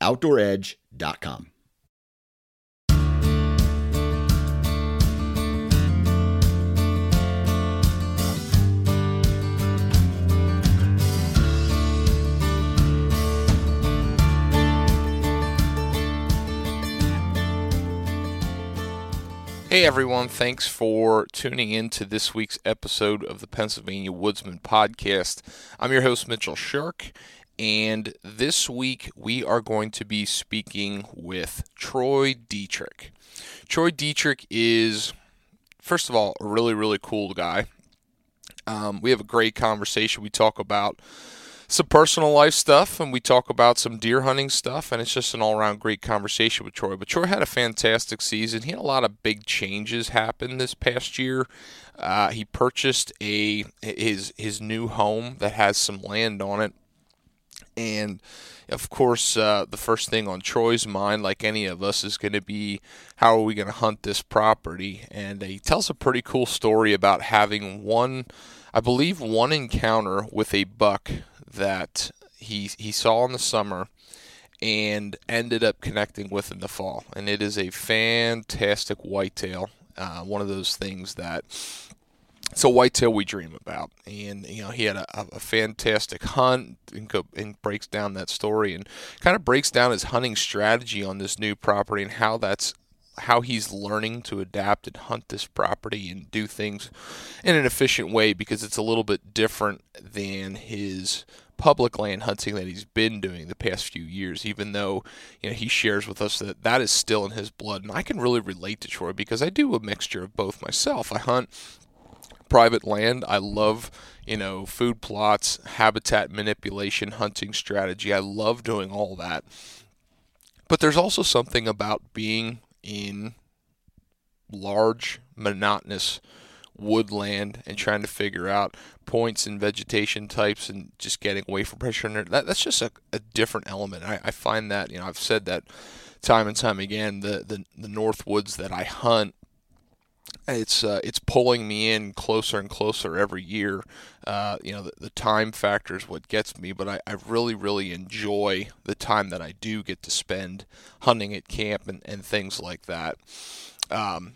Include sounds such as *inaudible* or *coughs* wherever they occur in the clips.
OutdoorEdge.com. Hey everyone, thanks for tuning in to this week's episode of the Pennsylvania Woodsman Podcast. I'm your host, Mitchell Shirk, and this week we are going to be speaking with Troy Dietterich. Troy Dietterich is, first of all, a really, really cool guy. Um, we have a great conversation. We talk about some personal life stuff and we talk about some deer hunting stuff and it's just an all-around great conversation with Troy. But Troy had a fantastic season. He had a lot of big changes happen this past year. Uh, he purchased a his his new home that has some land on it, and of course, uh, the first thing on Troy's mind, like any of us, is going to be how are we going to hunt this property? And he tells a pretty cool story about having one, I believe, one encounter with a buck that he he saw in the summer and ended up connecting with in the fall. And it is a fantastic whitetail. Uh, one of those things that a whitetail we dream about. And you know, he had a, a fantastic hunt and, go, and breaks down that story and kind of breaks down his hunting strategy on this new property and how that's how he's learning to adapt and hunt this property and do things in an efficient way because it's a little bit different than his public land hunting that he's been doing the past few years, even though you know he shares with us that that is still in his blood. And I can really relate to Troy because I do a mixture of both myself. I hunt private land. I love, you know, food plots, habitat manipulation, hunting strategy. I love doing all that. But there's also something about being in large, monotonous woodland and trying to figure out points and vegetation types and just getting away from pressure. And that, that's just a, a different element. I, I, find that, you know, I've said that time and time again, the, the, the North Woods that I hunt, it's uh, it's pulling me in closer and closer every year. Uh, you know, the, the, time factor is what gets me, but I, I really, really enjoy the time that I do get to spend hunting at camp and, and things like that. Um,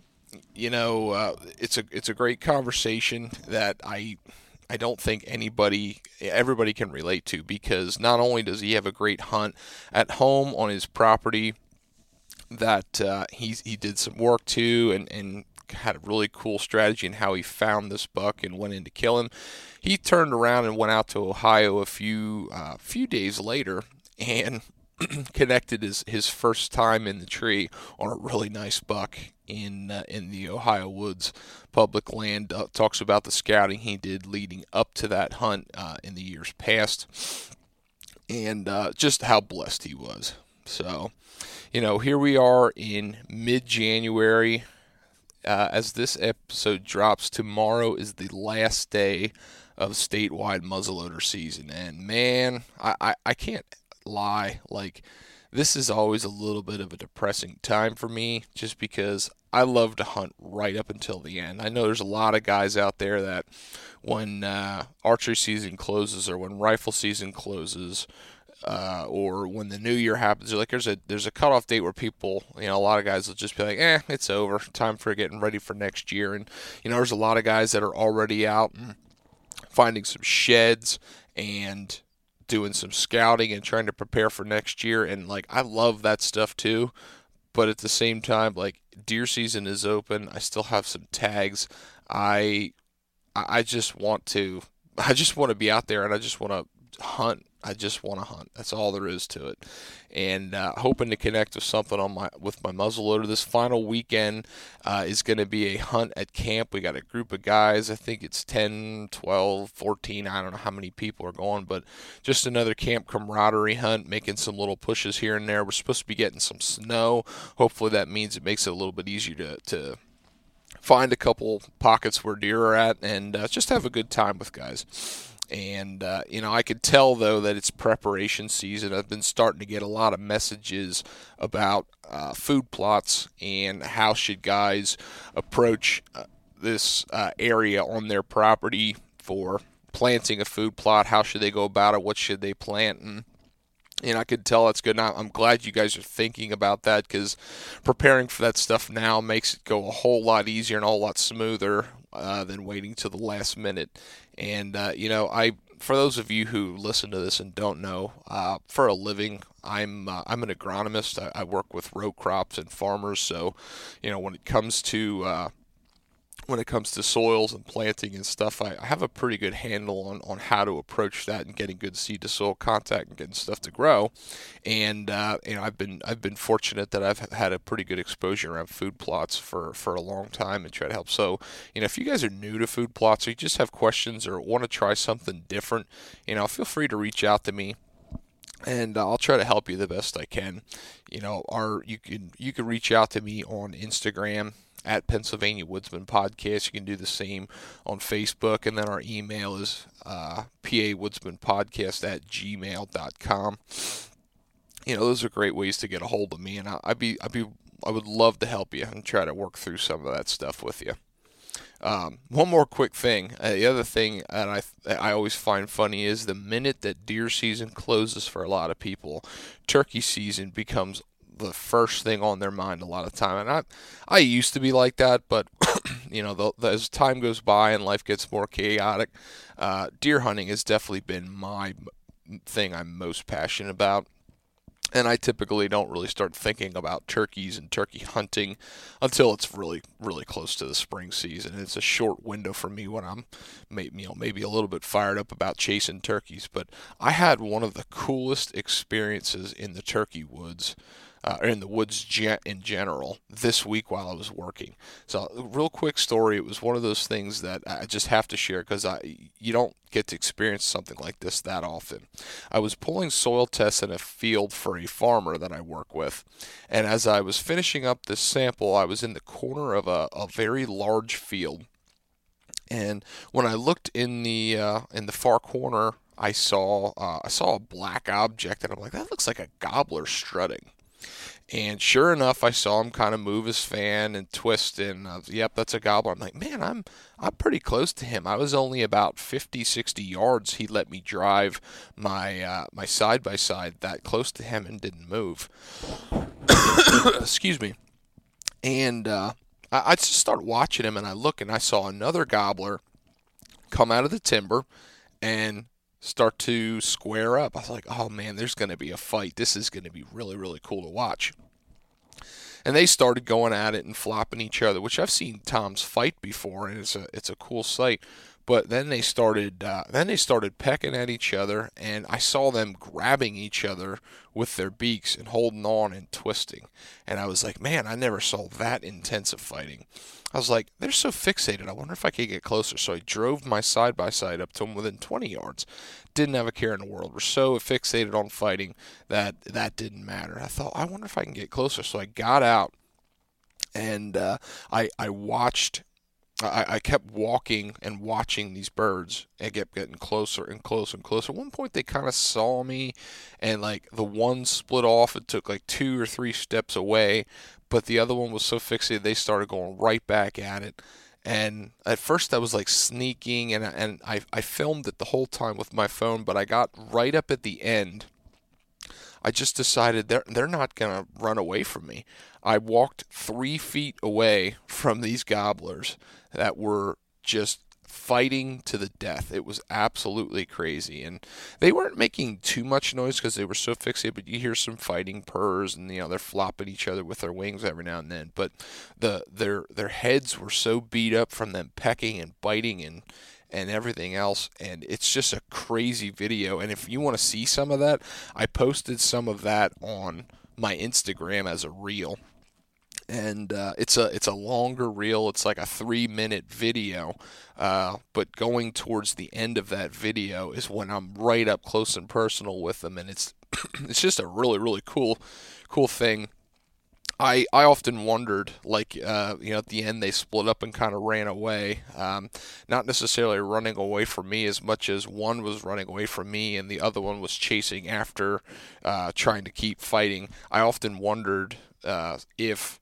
you know, uh, it's a it's a great conversation that I I don't think anybody everybody can relate to because not only does he have a great hunt at home on his property that uh, he's he did some work to and and had a really cool strategy in how he found this buck and went in to kill him. He turned around and went out to Ohio a few uh, few days later and *clears throat* connected his, his first time in the tree on a really nice buck in uh, in the Ohio woods public land. Uh, talks about the scouting he did leading up to that hunt uh, in the years past, and uh, just how blessed he was. So, you know, here we are in mid January. Uh, as this episode drops, tomorrow is the last day of statewide muzzleloader season, and man, I, I, I can't lie. Like, this is always a little bit of a depressing time for me just because I love to hunt right up until the end. I know there's a lot of guys out there that when uh, archery season closes or when rifle season closes, uh, or when the new year happens, like there's a there's a cutoff date where people, you know, a lot of guys will just be like, eh, it's over, time for getting ready for next year. And you know, there's a lot of guys that are already out finding some sheds and doing some scouting and trying to prepare for next year. And like, I love that stuff too. But at the same time, like deer season is open. I still have some tags. I I just want to *laughs* I just want to be out there and I just want to hunt. I just want to hunt. That's all there is to it. And uh, hoping to connect with something on my with my muzzleloader. This final weekend uh, is going to be a hunt at camp. We got a group of guys. I think it's 10, 12, 14. I don't know how many people are going, but just another camp camaraderie hunt, making some little pushes here and there. We're supposed to be getting some snow. Hopefully that means it makes it a little bit easier to, to find a couple pockets where deer are at and uh, just have a good time with guys. And, uh, you know, I could tell, though, that it's preparation season. I've been starting to get a lot of messages about uh, food plots and how should guys approach uh, this uh, area on their property for planting a food plot. How should they go about it? What should they plant? And and I could tell that's good. And I'm glad you guys are thinking about that because preparing for that stuff now makes it go a whole lot easier and a whole lot smoother uh, than waiting till the last minute. And uh, you know, I for those of you who listen to this and don't know, uh, for a living, I'm uh, I'm an agronomist. I, I, work with row crops and farmers. So, you know, when it comes to uh, when it comes to soils and planting and stuff, I, I, have a pretty good handle on, on how to approach that and getting good seed to soil contact and getting stuff to grow. And uh, you know, I've been I've been fortunate that I've had a pretty good exposure around food plots for, for a long time and try to help. So you know, if you guys are new to food plots or you just have questions or want to try something different, you know, feel free to reach out to me and I'll try to help you the best I can. You know, our you can you can reach out to me on Instagram at Pennsylvania Woodsman Podcast. You can do the same on Facebook. And then our email is uh, Podcast at gmail.com. You know, those are great ways to get a hold of me. And I, would be, I'd be, I would love to help you and try to work through some of that stuff with you. Um, one more quick thing. Uh, the other thing that I I always find funny is the minute that deer season closes for a lot of people, turkey season becomes the first thing on their mind a lot of time. And I, I used to be like that, but *clears throat* you know, the, the, as time goes by and life gets more chaotic, uh, deer hunting has definitely been my thing I'm most passionate about. And I typically don't really start thinking about turkeys and turkey hunting until it's really, really close to the spring season. It's a short window for me when I'm, you know, maybe a little bit fired up about chasing turkeys. But I had one of the coolest experiences in the turkey woods uh, in the woods in general this week while I was working. So, a real quick story. It was one of those things that I just have to share because I you don't get to experience something like this that often. I was pulling soil tests in a field for a farmer that I work with, and as I was finishing up this sample, I was in the corner of a, a very large field. And when I looked in the uh, in the far corner, I saw uh, I saw a black object, and I'm like, that looks like a gobbler strutting. And sure enough, I saw him kind of move his fan and twist, and yep, that's a gobbler. I'm like, man, I'm I'm pretty close to him. I was only about 50, 60 yards. He let me drive my uh, my side by side that close to him and didn't move. *coughs* Excuse me. And uh, I, I just start watching him, and I look, and I saw another gobbler come out of the timber and start to square up. I was like, oh man, there's going to be a fight. This is going to be really, really cool to watch. And they started going at it and flopping each other, which I've seen Toms fight before, and it's a it's a cool sight. But then they started uh, then they started pecking at each other, and I saw them grabbing each other with their beaks and holding on and twisting. And I was like, man, I never saw that intense of fighting. I was like, they're so fixated. I wonder if I could get closer. So I drove my side by side up to them within 20 yards. Didn't have a care in the world. We're so fixated on fighting that that didn't matter. I thought, I wonder if I can get closer. So I got out and uh, I I watched. I, I kept walking and watching these birds and kept getting closer and closer and closer. At one point, they kind of saw me, and like the one split off and took like two or three steps away, but the other one was so fixated they started going right back at it. And at first I was like sneaking and and I I filmed it the whole time with my phone, but I got right up at the end. I just decided they're they're not gonna run away from me. I walked three feet away from these gobblers that were just fighting to the death. It was absolutely crazy, and they weren't making too much noise because they were so fixated. But you hear some fighting purrs, and you know they're flopping each other with their wings every now and then. But the their their heads were so beat up from them pecking and biting and and everything else. And it's just a crazy video. And if you want to see some of that, I posted some of that on my Instagram as a reel. And uh, it's a it's a longer reel. It's like a three minute video, uh, but going towards the end of that video is when I'm right up close and personal with them, and it's *clears throat* it's just a really really cool cool thing I, I often wondered, like, uh, you know, at the end they split up and kind of ran away. Um, not necessarily running away from me as much as one was running away from me and the other one was chasing after, uh, trying to keep fighting. I often wondered uh, if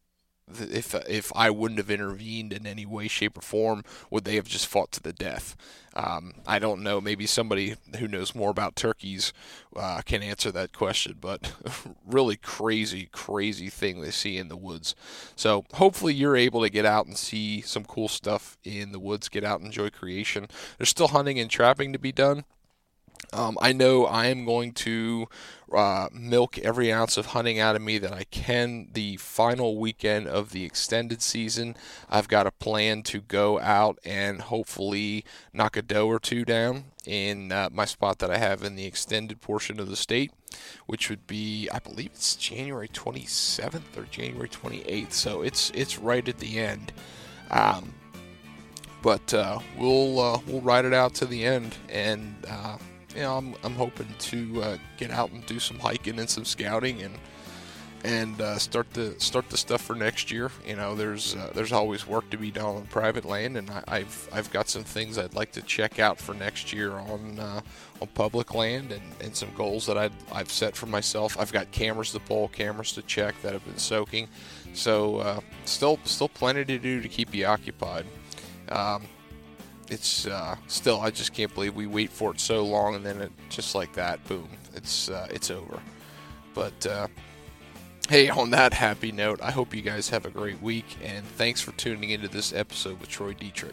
if if I wouldn't have intervened in any way, shape, or form, would they have just fought to the death? Um, I don't know. Maybe somebody who knows more about turkeys uh, can answer that question. But *laughs* really crazy, crazy thing they see in the woods. So hopefully you're able to get out and see some cool stuff in the woods. Get out and enjoy creation. There's still hunting and trapping to be done. Um, I know I am going to uh, milk every ounce of hunting out of me that I can the final weekend of the extended season. I've got a plan to go out and hopefully knock a doe or two down in uh, my spot that I have in the extended portion of the state, which would be, I believe it's January 27th or January 28th. So it's it's right at the end. Um, but uh, we'll uh, we'll ride it out to the end and uh, you know, I'm, I'm hoping to uh, get out and do some hiking and some scouting and and uh, start the start the stuff for next year. You know, there's uh, there's always work to be done on private land, and I, have I've got some things I'd like to check out for next year on uh, on public land, and, and some goals that i I've set for myself. I've got cameras to pull, cameras to check that have been soaking, so uh, still still plenty to do to keep you occupied. Um, it's uh, still I just can't believe we wait for it so long and then it just like that, boom, it's uh, it's over. But uh, hey, on that happy note, I hope you guys have a great week and thanks for tuning into this episode with Troy Dietterich.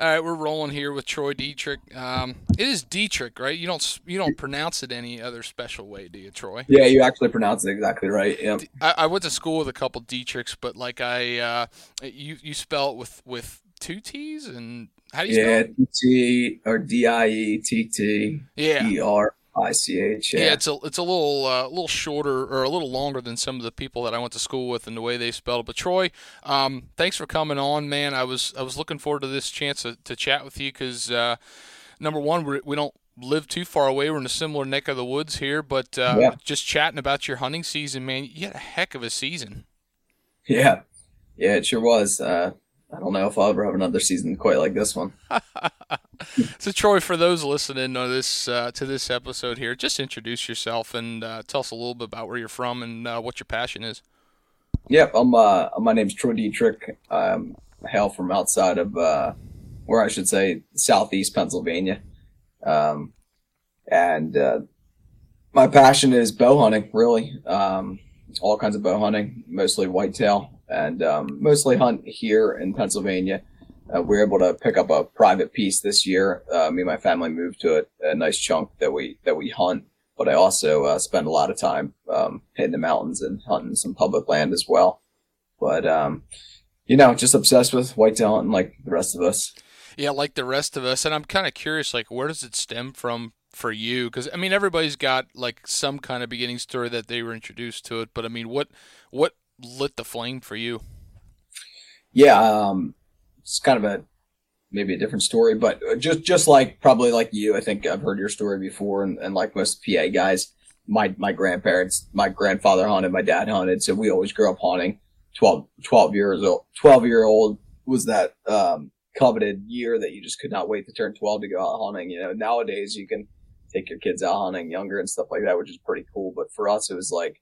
All right, we're rolling here with Troy Dietterich. Um, it is Dietterich, right? You don't you don't pronounce it any other special way, do you, Troy? Yeah, you actually pronounce it exactly right. Yeah. I, I, went to school with a couple Dietrichs, but like I, uh, you you spell it with with two T's and how do you yeah, spell it? T or D I E T T E R I C H. Yeah. it's a it's a little uh, little shorter or a little longer than some of the people that I went to school with and the way they spelled it. But Troy, um, thanks for coming on, man. I was I was looking forward to this chance to, to chat with you because uh, number one, we're, we do not live too far away. We're in a similar neck of the woods here, but uh, yeah. just chatting about your hunting season, man. You had a heck of a season. Yeah, yeah, it sure was. Uh, I don't know if I'll ever have another season quite like this one. *laughs* so, Troy, for those listening to this uh, to this episode here, just introduce yourself and uh, tell us a little bit about where you're from and uh, what your passion is. Yep, I'm. Uh, my name's Troy Dietterich. I'm hail from outside of, uh, where I should say, southeast Pennsylvania, um, and uh, my passion is bow hunting. Really, um, all kinds of bow hunting, mostly whitetail and um, mostly hunt here in Pennsylvania. Uh, we were able to pick up a private piece this year. Uh, me and my family moved to a, a, nice chunk that we that we hunt, but I also uh, spend a lot of time um, hitting the mountains and hunting some public land as well. But um, you know, just obsessed with whitetail hunting like the rest of us. Yeah, like the rest of us. And I'm kind of curious, like, where does it stem from for you? Because I mean, everybody's got like some kind of beginning story that they were introduced to it. But I mean, what what lit the flame for you? Yeah, um, it's kind of a maybe a different story, but just just like probably like you, I think I've heard your story before, and, and like most PA guys, my my grandparents, my grandfather hunted, my dad hunted, so we always grew up hunting. 12, 12 years old, twelve year old was that um, coveted year that you just could not wait to turn twelve to go out hunting. You know, nowadays you can take your kids out hunting younger and stuff like that, which is pretty cool. But for us, it was like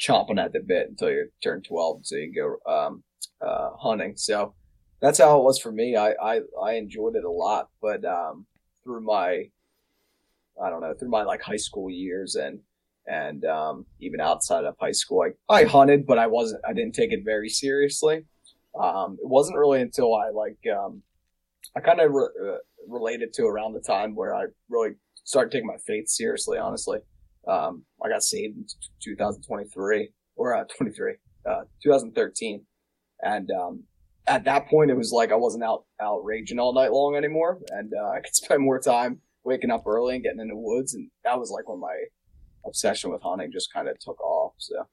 chomping at the bit until you turn 12 so you can go um, uh, hunting. So that's how it was for me. I, I, I enjoyed it a lot, but um, through my, I don't know, through my like high school years and, and um, even outside of high school, I, I hunted, but I wasn't, I didn't take it very seriously. Um, it wasn't really until I like, um, I kind of re- uh, related to around the time where I really started taking my faith seriously, honestly. Um, I got saved in 2023 or uh, 23, uh, 2013. And, um, at that point, it was like I wasn't out out raging all night long anymore, and uh, *laughs* I could spend more time waking up early and getting in the woods, and that was like when my obsession with hunting just kind of took off. So.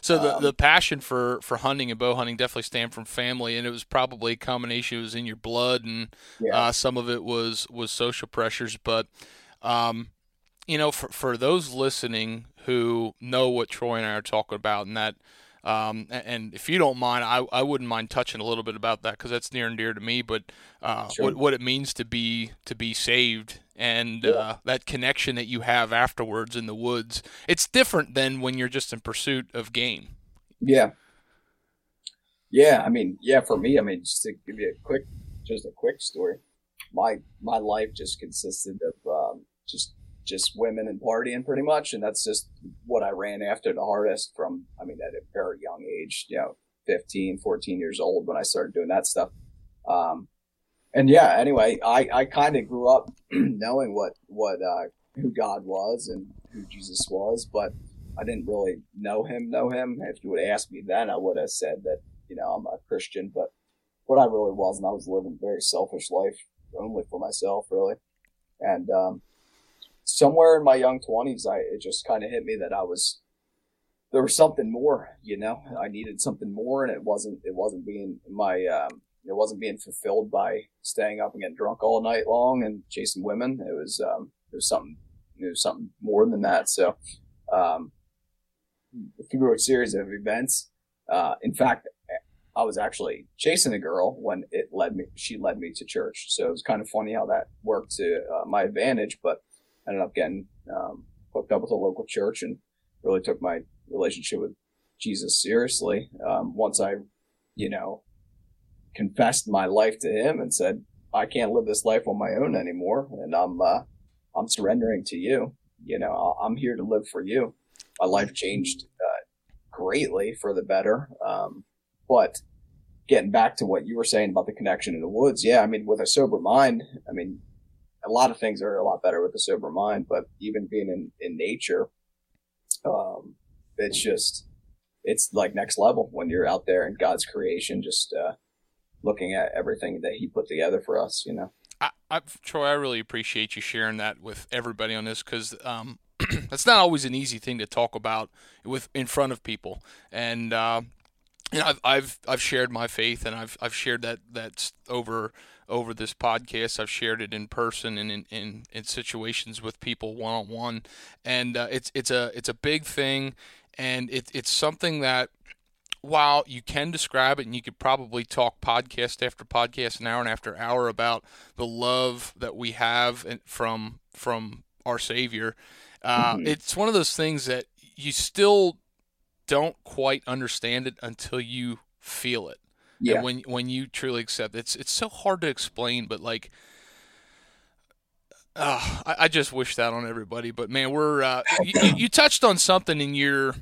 So the, um, the passion for, for hunting and bow hunting definitely stemmed from family, and it was probably a combination. It was in your blood, and yeah. uh, some of it was was social pressures. But um, you know, for for those listening who know what Troy and I are talking about, and that um, and if you don't mind, I, I wouldn't mind touching a little bit about that because that's near and dear to me. But uh, sure. what what it means to be to be saved and yeah. uh, that connection that you have afterwards in the woods, it's different than when you're just in pursuit of game. Yeah. Yeah, I mean, yeah, for me, I mean, just to give you a quick, just a quick story. My my life just consisted of um, just just women and partying pretty much. And that's just what I ran after the hardest from, I mean, at a very young age, you know, 15, 14 years old when I started doing that stuff. Um, and yeah, anyway, I, I kind of grew up *clears throat* knowing what, what, uh, who God was and who Jesus was, but I didn't really know him, know him. If you would ask me then, I would have said that, you know, I'm a Christian, but what I really was, and I was living a very selfish life only for myself, really. And, um, somewhere in my young twenties, I it just kind of hit me that I was there was something more. You know, I needed something more, and it wasn't it wasn't being my um, it wasn't being fulfilled by staying up and getting drunk all night long and chasing women. It was um, it was something it was something more than that. So um, through a series of events, uh, in fact, I was actually chasing a girl when it led me. She led me to church, so it was kind of funny how that worked to uh, my advantage. But ended up getting um, hooked up with a local church and really took my relationship with Jesus seriously. Um, once I, you know, confessed my life to Him and said, "I can't live this life on my own anymore, and I'm uh, I'm surrendering to you. You know, I'm here to live for you." My life changed uh, greatly for the better. Um, but getting back to what you were saying about the connection in the woods, yeah, I mean, with a sober mind, I mean, a lot of things are a lot better with a sober mind, but even being in, in nature, um, it's just, it's like next level when you're out there in God's creation, just, uh, looking at everything that he put together for us, you know. I, I Troy, I really appreciate you sharing that with everybody on this because, um, *clears throat* that's not always an easy thing to talk about with in front of people. And, uh, you know, I've, I've, I've shared my faith and I've, I've shared that, that's over, over this podcast. I've shared it in person and in, in, in situations with people one on one, and uh, it's it's a it's a big thing, and it, it's something that while you can describe it and you could probably talk podcast after podcast an hour and after hour about the love that we have from from our savior uh, mm-hmm. it's one of those things that you still don't quite understand it until you feel it yeah. And when when you truly accept it's it's so hard to explain, but like uh, I, I, just wish that on everybody. But man, we're uh, you, you, touched on something in your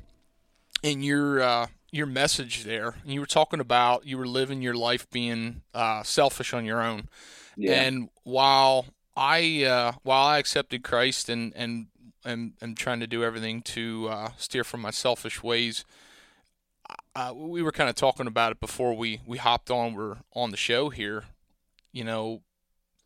in your uh, your message there. And you were talking about you were living your life being uh, selfish on your own. Yeah. And while I uh, while I accepted Christ and and and am trying to do everything to uh, steer from my selfish ways, uh, we were kind of talking about it before we we hopped on. We're on the show here. You know,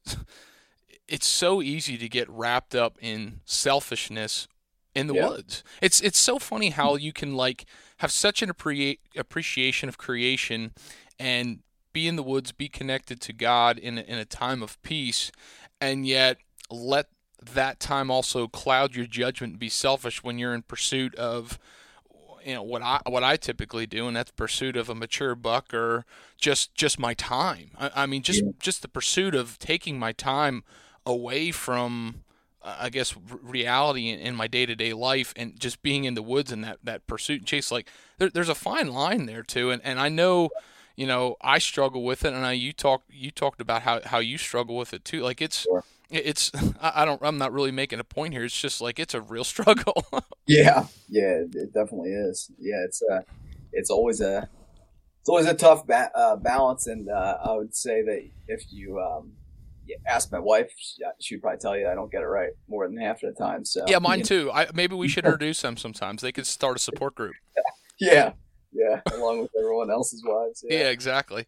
*laughs* it's so easy to get wrapped up in selfishness in the yeah. woods. It's it's so funny how you can like have such an appre- appreciation of creation and be in the woods, be connected to God in a, in a time of peace, and yet let that time also cloud your judgment, and be selfish when you're in pursuit of you know what I what I typically do, and that's pursuit of a mature buck or just just my time. I, I mean, just yeah. just the pursuit of taking my time away from, uh, I guess, r- reality in, in my day to day life, and just being in the woods and that that pursuit and chase. Like there, there's a fine line there too, and and I know. You know, I struggle with it, and I you talk you talked about how, how you struggle with it too. Like it's sure it's *laughs* I don't I'm not really making a point here. It's just like it's a real *laughs* struggle. yeah, yeah, it definitely is. Yeah, it's uh, it's always a it's always a tough ba- uh, balance, and uh, I would say that if you um, ask my wife, she'd probably tell you I don't get it right more than half of the time. So yeah, mine too. I maybe we should *laughs* introduce them sometimes. They could start a support group. Yeah, yeah, along with everyone else's wives. Yeah. yeah. exactly.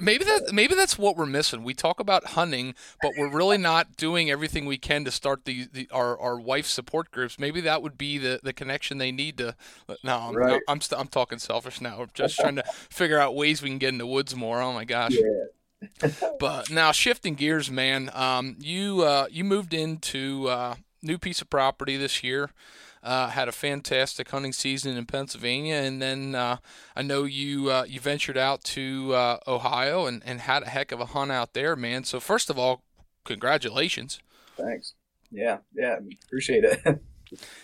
Maybe that maybe that's what we're missing. We talk about hunting, but we're really not doing everything we can to start the, the our our wife support groups. Maybe that would be the, the connection they need to. No, I'm right. I'm, I'm, st- I'm talking selfish now. I'm just *laughs* trying to figure out ways we can get in the woods more. Oh my gosh. Yeah. *laughs* but now shifting gears, man. Um, you uh, you moved into uh, new piece of property this year. Uh, had a fantastic hunting season in Pennsylvania, and then uh, I know you uh, you ventured out to uh, Ohio and, and had a heck of a hunt out there, man. So first of all, congratulations. Thanks. Yeah, yeah, appreciate it. *laughs*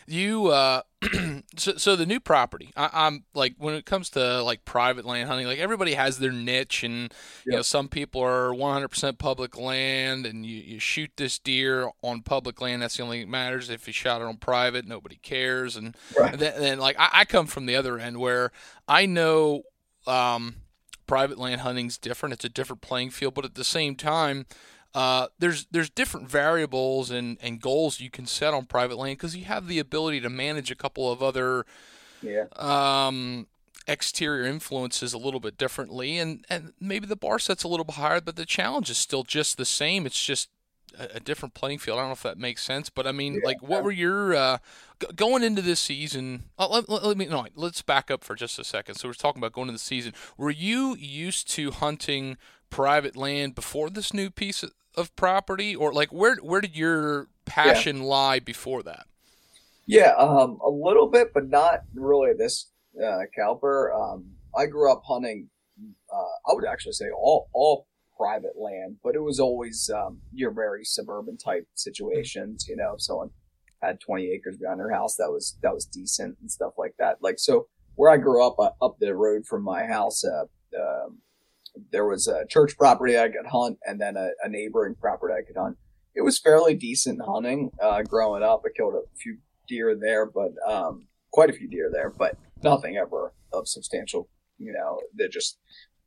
you uh, *clears throat* so, so the new property I, am like when it comes to like private land hunting like everybody has their niche and you know some people are 100% public land and you, you shoot this deer on public land that's the only thing that matters. If you shot it on private nobody cares. And, right. and then, then, like I, I, come from the other end where i know um, private land hunting's different. It's a different playing field. But at the same time uh, there's there's different variables and, and goals you can set on private land because you have the ability to manage a couple of other yeah. um, exterior influences a little bit differently and, and maybe the bar set's a little bit higher but the challenge is still just the same it's just a, a different playing field i don't know if that makes sense but i mean yeah. like what were your uh, g- going into this season uh, let, let, let, me no let's back up for just a second so we're talking about going into the season were you used to hunting private land before this new piece of property, or like where where did your passion yeah. lie before that? Yeah, um, a little bit, but not really this uh, caliber. Um, I grew up hunting. Uh, I would actually say all all private land, but it was always um, your very suburban type situations. You know, if someone had 20 acres behind their house, that was that was decent and stuff like that. Like so, where I grew up, uh, up the road from my house, uh, um, there was a church property I could hunt and then a, a neighboring property I could hunt. It was fairly decent hunting uh, growing up. I killed a few deer there, but um, quite a few deer there, but nothing ever of substantial. You know, they're just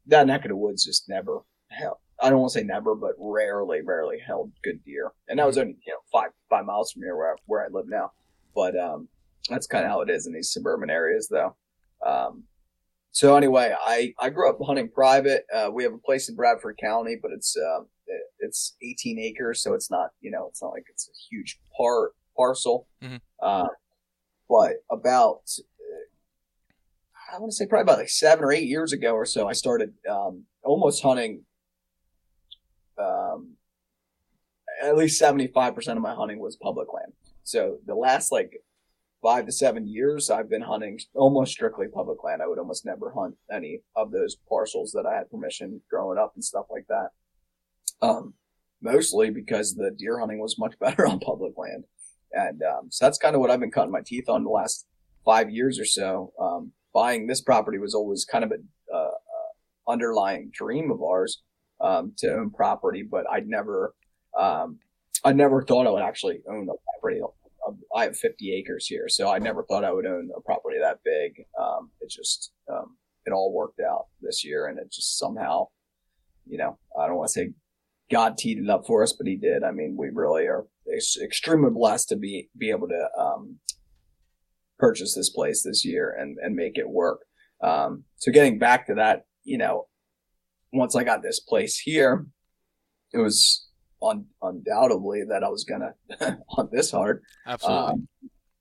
that neck of the woods just never held. I don't want to say never, but rarely, rarely held good deer. And that was only you know five five miles from here where I, where I live now. But um, that's kind of how it is in these suburban areas, though. Um, so anyway, I, I grew up hunting private. Uh, we have a place in Bradford County, but it's uh, it's 18 acres, so it's not you know it's not like it's a huge part parcel. Mm-hmm. Uh, but about I want to say probably about like seven or eight years ago or so, I started um, almost hunting. Um, at least 75% of my hunting was public land. So the last like five to seven years, I've been hunting almost strictly public land. I would almost never hunt any of those parcels that I had permission growing up and stuff like that. Um, mostly because the deer hunting was much *laughs* better on public land. And, um, so that's kind of what I've been cutting my teeth on the last five years or so. Um, buying this property was always kind of a, uh, underlying dream of ours, um, to own property, but I'd never, um, I never thought I would actually own a property I have 50 acres here, so I never thought I would own a property that big. Um, it just, um, it all worked out this year and it just somehow, you know, I don't want to say God teed it up for us, but he did. I mean, we really are extremely blessed to be, be able to, um, purchase this place this year and, and make it work. Um, so getting back to that, you know, once I got this place here, it was, un- undoubtedly that I was gonna *laughs* hunt this hard. Absolutely. Um,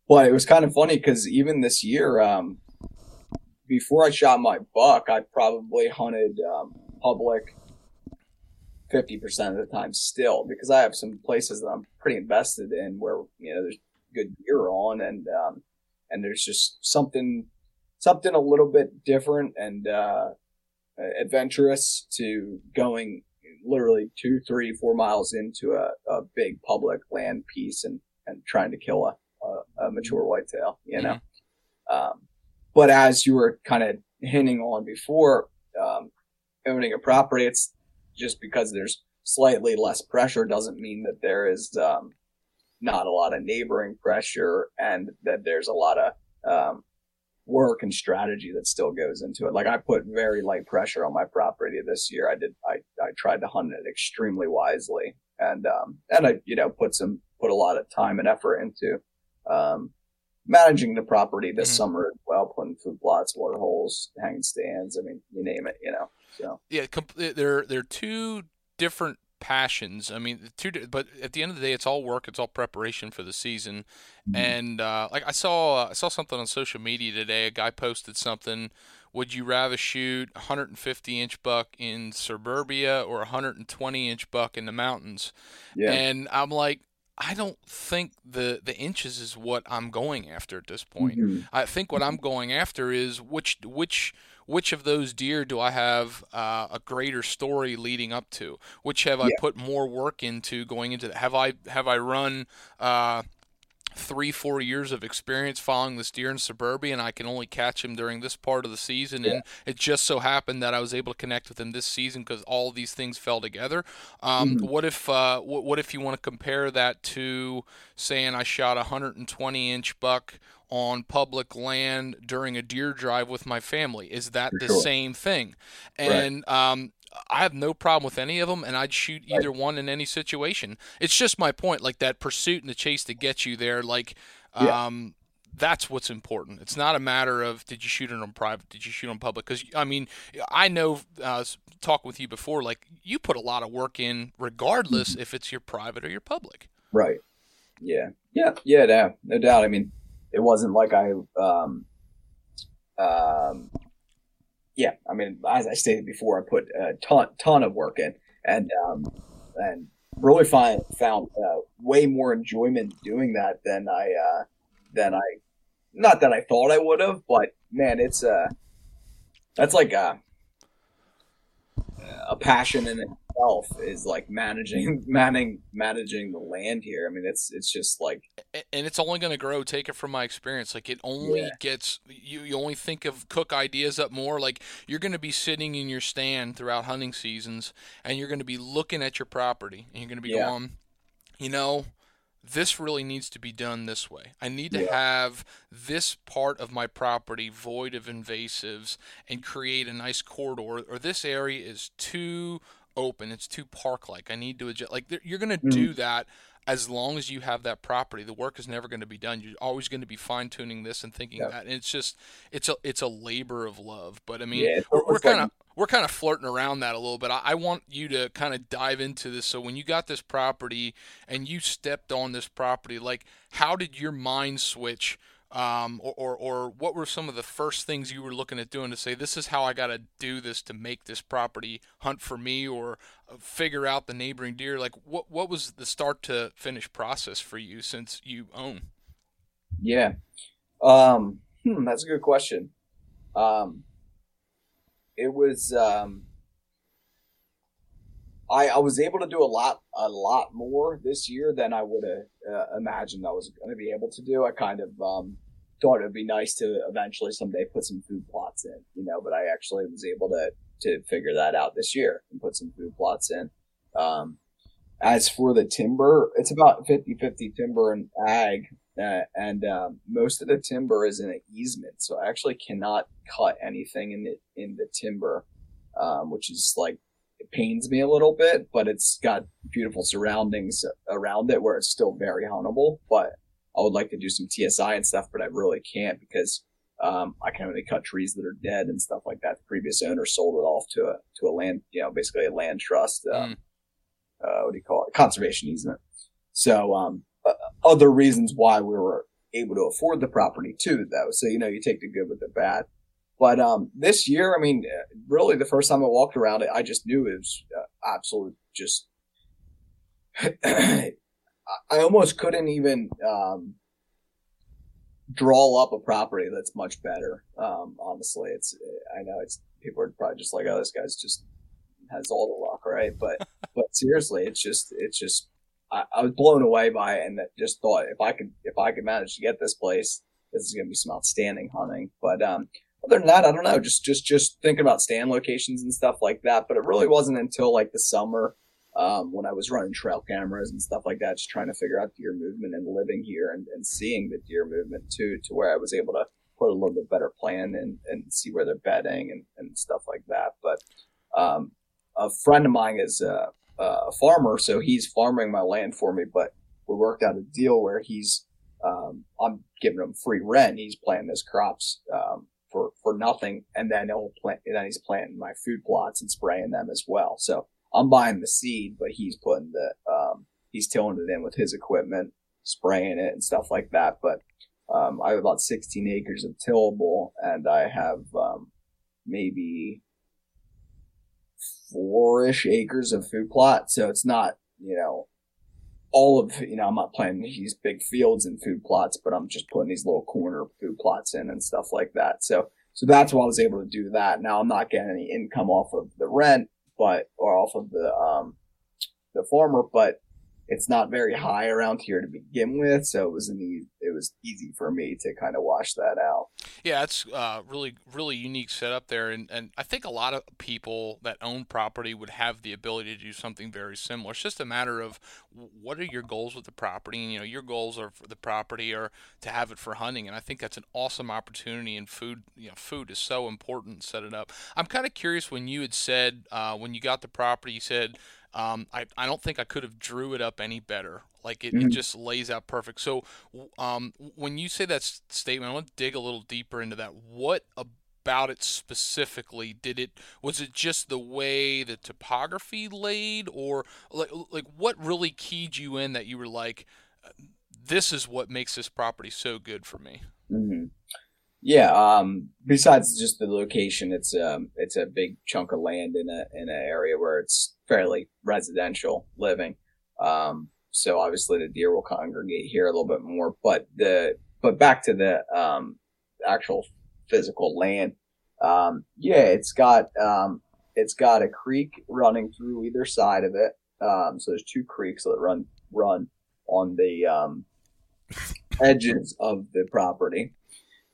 but it was kind of funny because even this year, um, before I shot my buck, I probably hunted um, public fifty percent of the time still because I have some places that I'm pretty invested in where you know there's good deer on and um, and there's just something something a little bit different and uh, adventurous to going literally two, three, four miles into a, a big public land piece and, and trying to kill a, a, a mature whitetail, you know? Mm-hmm. Um, but as you were kind of hinting on before, um, owning a property, it's just because there's slightly less pressure doesn't mean that there is, um, not a lot of neighboring pressure and that there's a lot of, um, work and strategy that still goes into it. Like I put very light pressure on my property this year. I did, I, I tried to hunt it extremely wisely and, um, and I, you know, put some, put a lot of time and effort into, um, managing the property this Mhm. summer as well, putting food plots, water holes, hanging stands. I mean, you name it, you know. So yeah, com- they're they're two different passions. I mean, two, but at the end of the day, it's all work. It's all preparation for the season. And uh, like I saw, I saw something on social media today. A guy posted something. Would you rather shoot a 150 inch buck in suburbia or a 120 inch buck in the mountains? yeah, And I'm like, I don't think the the inches is what I'm going after at this point. Mhm. I think what I'm going after is which which which of those deer do I have uh, a greater story leading up to? Which have I put more work into going into? Have I have I run uh, three four years of experience following this deer in suburbia, and I can only catch him during this part of the season, and it just so happened that I was able to connect with him this season because all these things fell together. Um, Mhm. What if uh, what, what if you want to compare that to saying I shot a 120 inch buck on public land during a deer drive with my family? Is that For the sure. same thing? Right. And um, I have no problem with any of them, and I'd shoot either one in any situation. It's just my point, like that pursuit and the chase to get you there. Like, Yeah. um, that's what's important. It's not a matter of did you shoot it on private, did you shoot on public? Because I mean, I know uh, talking with you before, like you put a lot of work in, regardless Mm-hmm. if it's your private or your public. Right. Yeah. Yeah. Yeah. No, no doubt. I mean, it wasn't like I, um, um, yeah. I mean, as I stated before, I put a ton, ton of work in, and um, and really find found uh, way more enjoyment doing that than I uh, than I, not that I thought I would have, but man, it's uh, that's like a a passion in itself is like managing *laughs* managing managing the land here. I mean, it's it's just like and it's only going to grow take it from my experience like it only Yeah. gets you you only think of cook ideas up more like you're going to be sitting in your stand throughout hunting seasons and you're going to be looking at your property and you're going to be Yeah. going you know this really needs to be done this way. I need to Yeah. have this part of my property void of invasives and create a nice corridor or this area is too open, it's too park like. I need to adjust like you're going to Mhm. do that as long as you have that property, the work is never going to be done. You're always going to be fine tuning this and thinking Yep. that. And it's just it's a it's a labor of love. But I mean, Yeah, we're, we're kind of we're kind of flirting around that a little bit. I, I want you to kind of dive into this. So when you got this property and you stepped on this property, like how did your mind switch? Um, or, or, or what were some of the first things you were looking at doing to say this is how I got to do this to make this property hunt for me or uh, figure out the neighboring deer? Like what what was the start to finish process for you since you own? Yeah. Um, hmm, that's a good question. Um, it was, um, I, I was able to do a lot, a lot more this year than I would have uh, imagined I was going to be able to do. I kind of, um, thought it would be nice to eventually someday put some food plots in, you know, but I actually was able to, to figure that out this year and put some food plots in. Um, as for the timber, it's about 50 50 timber and ag. Uh, and um, most of the timber is in an easement, so I actually cannot cut anything in the in the timber, um, which is like it pains me a little bit. But it's got beautiful surroundings around it where it's still very huntable. But I would like to do some TSI and stuff, but I really can't because um, I can only cut trees that are dead and stuff like that. The previous owner sold it off to a to a land, you know, basically a land trust. Um, uh, what do you call it? Conservation easement. So, um, other reasons why we were able to afford the property too, though. So, you know, you take the good with the bad. But, um, this year, I mean, uh, really the first time I walked around it, I just knew it was uh, absolute just, *clears throat* I I almost couldn't even, um, draw up a property that's much better. Um, honestly, it's, I know it's, people are probably just like, oh, this guy's just has all the luck, right? But, *laughs* but seriously, it's just, it's just, I, I was blown away by it and that just thought if I could, if I could manage to get this place, this is going to be some outstanding hunting. But, um, other than that, I don't know, just, just, just thinking about stand locations and stuff like that. But it really wasn't until like the summer, um, when I was running trail cameras and stuff like that, just trying to figure out deer movement and living here and, and seeing the deer movement too, to where I was able to put a little bit better plan and, and see where they're bedding and, and stuff like that. But, um, a friend of mine is a, a farmer, so he's farming my land for me. But we worked out a deal where he's um, I'm giving him free rent. He's planting his crops um, for for nothing, and then he'll plant. Then he's planting my food plots and spraying them as well. So I'm buying the seed, but he's putting the um, he's tilling it in with his equipment, spraying it and stuff like that. But um, I have about 16 acres of tillable, and I have um, maybe four-ish acres of food plot. So it's not, you know, all of, you know, I'm not planting these big fields and food plots, but I'm just putting these little corner food plots in and stuff like that. So, so that's why I was able to do that. Now I'm not getting any income off of the rent, but, or off of the, um, the farmer, but it's not very high around here to begin with, so it was an it was easy for me to kind of wash that out. Yeah, it's uh, really really unique setup there, and and I think a lot of people that own property would have the ability to do something very similar. It's just a matter of what are your goals with the property, and you know your goals are for the property or to have it for hunting, and I think that's an awesome opportunity. And food, you know, food is so important. Set it up. I'm kind of curious when you had said uh, when you got the property, you said um, I, I don't think I could have drew it up any better. Like it, mm-hmm. it just lays out perfect. So um, when you say that statement, I want to dig a little deeper into that. What about it specifically? Did it was it just the way the topography laid, or like like what really keyed you in that you were like, this is what makes this property so good for me? Mm-hmm. Yeah. Um, besides just the location, it's um, it's a big chunk of land in a in an area where it's fairly residential living. Um, so obviously the deer will congregate here a little bit more. But the but back to the um, actual physical land. Um, yeah, it's got um, it's got a creek running through either side of it. Um, so there's two creeks that run run on the um, edges of the property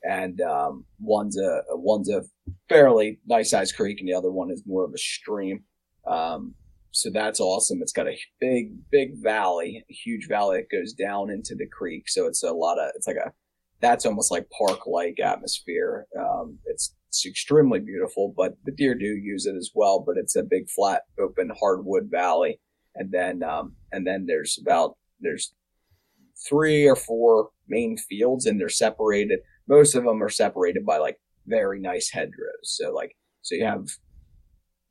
and um, one's a one's a fairly nice sized creek, and the other one is more of a stream. Um, so that's awesome. It's got a big big valley, a huge valley that goes down into the creek. So it's a lot of it's like a that's almost like park like atmosphere. Um, it's it's extremely beautiful, but the deer do use it as well. But it's a big flat open hardwood valley, and then um, and then there's about there's three or four main fields, and they're separated most of them are separated by like very nice hedgerows. So like, so you have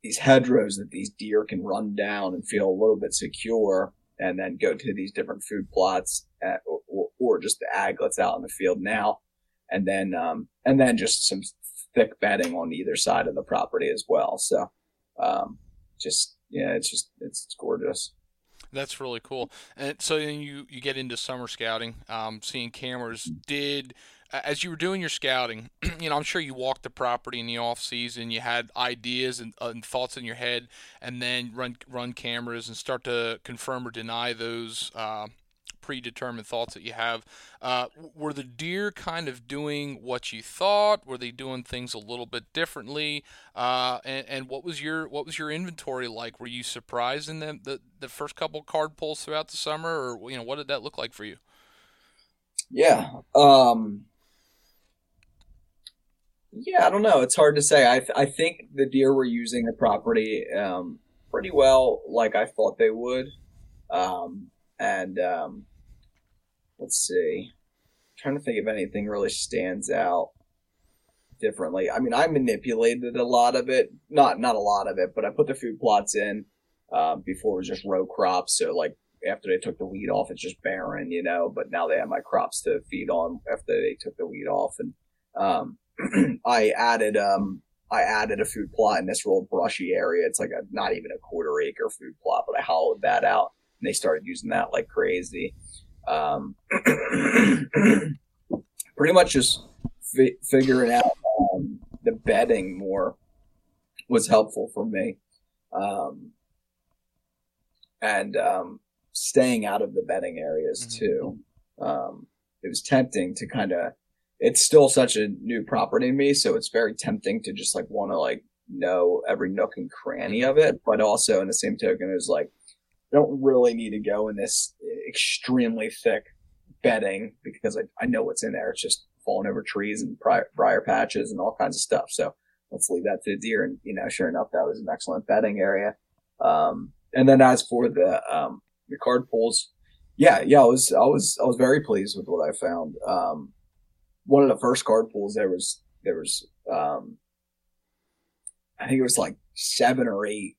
these hedgerows that these deer can run down and feel a little bit secure and then go to these different food plots at, or, or, just the ag that's out in the field now. And then, um, and then just some thick bedding on either side of the property as well. So, um, just, yeah, it's just, it's, it's gorgeous. That's really cool. And so then you, you get into summer scouting, um, seeing cameras. Did, as you were doing your scouting, *clears throat* you know, I'm sure you walked the property in the off season. You had ideas and, uh, and, thoughts in your head, and then run run cameras and start to confirm or deny those uh, predetermined thoughts that you have. Uh, were the deer kind of doing what you thought? Were they doing things a little bit differently? Uh, and, and, what was your what was your inventory like? Were you surprised in the, the first couple card pulls throughout the summer, or you know, what did that look like for you? Yeah. Um, yeah, I don't know. It's hard to say. I th- I think the deer were using the property um, pretty well, like I thought they would. Um, and um, let's see, I'm trying to think if anything really stands out differently. I mean, I manipulated a lot of it, not not a lot of it, but I put the food plots in uh, before it was just row crops. So like after they took the weed off, it's just barren, you know. But now they have my crops to feed on after they took the weed off, and um, *clears throat* I added um I added a food plot in this real brushy area. It's like a not even a quarter acre food plot, but I hollowed that out and they started using that like crazy. Um, *clears throat* pretty much just fi- figuring out um, the bedding more was helpful for me. Um, and um, staying out of the bedding areas mm-hmm. too. Um, it was tempting to kind of it's still such a new property to me, so it's very tempting to just like want to like know every nook and cranny of it, but also in the same token is like I don't really need to go in this extremely thick bedding because I, I know what's in there. It's just falling over trees and briar, briar patches and all kinds of stuff. So let's leave that to the deer. And you know, sure enough, that was an excellent bedding area. Um, and then as for the um, the card pulls, Yeah, yeah, I was I was I was very pleased with what I found. Um, one of the first card pools there was there was um, I think it was like seven or eight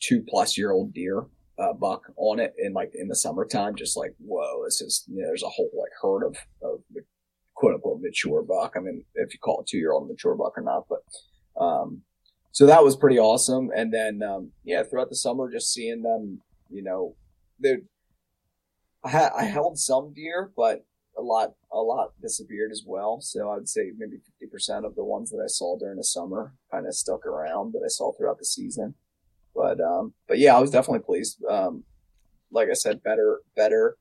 two plus year old deer uh, buck on it in like in the summertime. Just like whoa, this is you know, there's a whole like herd of of quote unquote mature buck. I mean, if you call a two year old mature buck or not, but um, so that was pretty awesome. And then um, yeah, throughout the summer, just seeing them, you know, they I, ha- I held some deer, but a lot a lot disappeared as well. So I would say maybe fifty percent of the ones that I saw during the summer kind of stuck around that I saw throughout the season. But um, but yeah, I was definitely pleased. Um, like I said, better better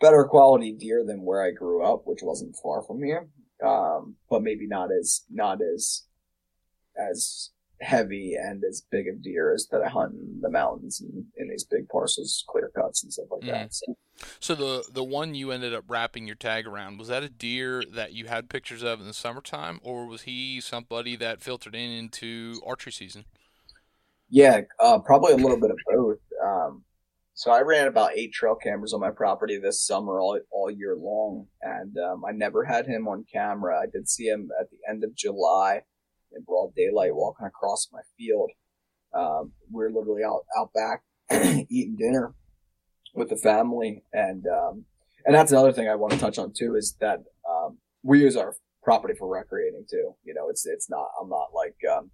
better quality deer than where I grew up, which wasn't far from here. Um, but maybe not as not as as heavy and as big of deer as that I hunt in the mountains and in these big parcels, clear cuts and stuff like mm. that. So. so. the the one you ended up wrapping your tag around was that a deer that you had pictures of in the summertime, or was he somebody that filtered in into archery season? Yeah, uh, probably a little bit of both. Um, so I ran about eight trail cameras on my property this summer all all year long, and um, I never had him on camera. I did see him at the end of July in broad daylight walking across my field. Um, we are literally out out back *clears throat* eating dinner with the family, and um, and that's another thing I want to touch on too is that um, we use our property for recreating too. You know, it's it's not I'm not like um,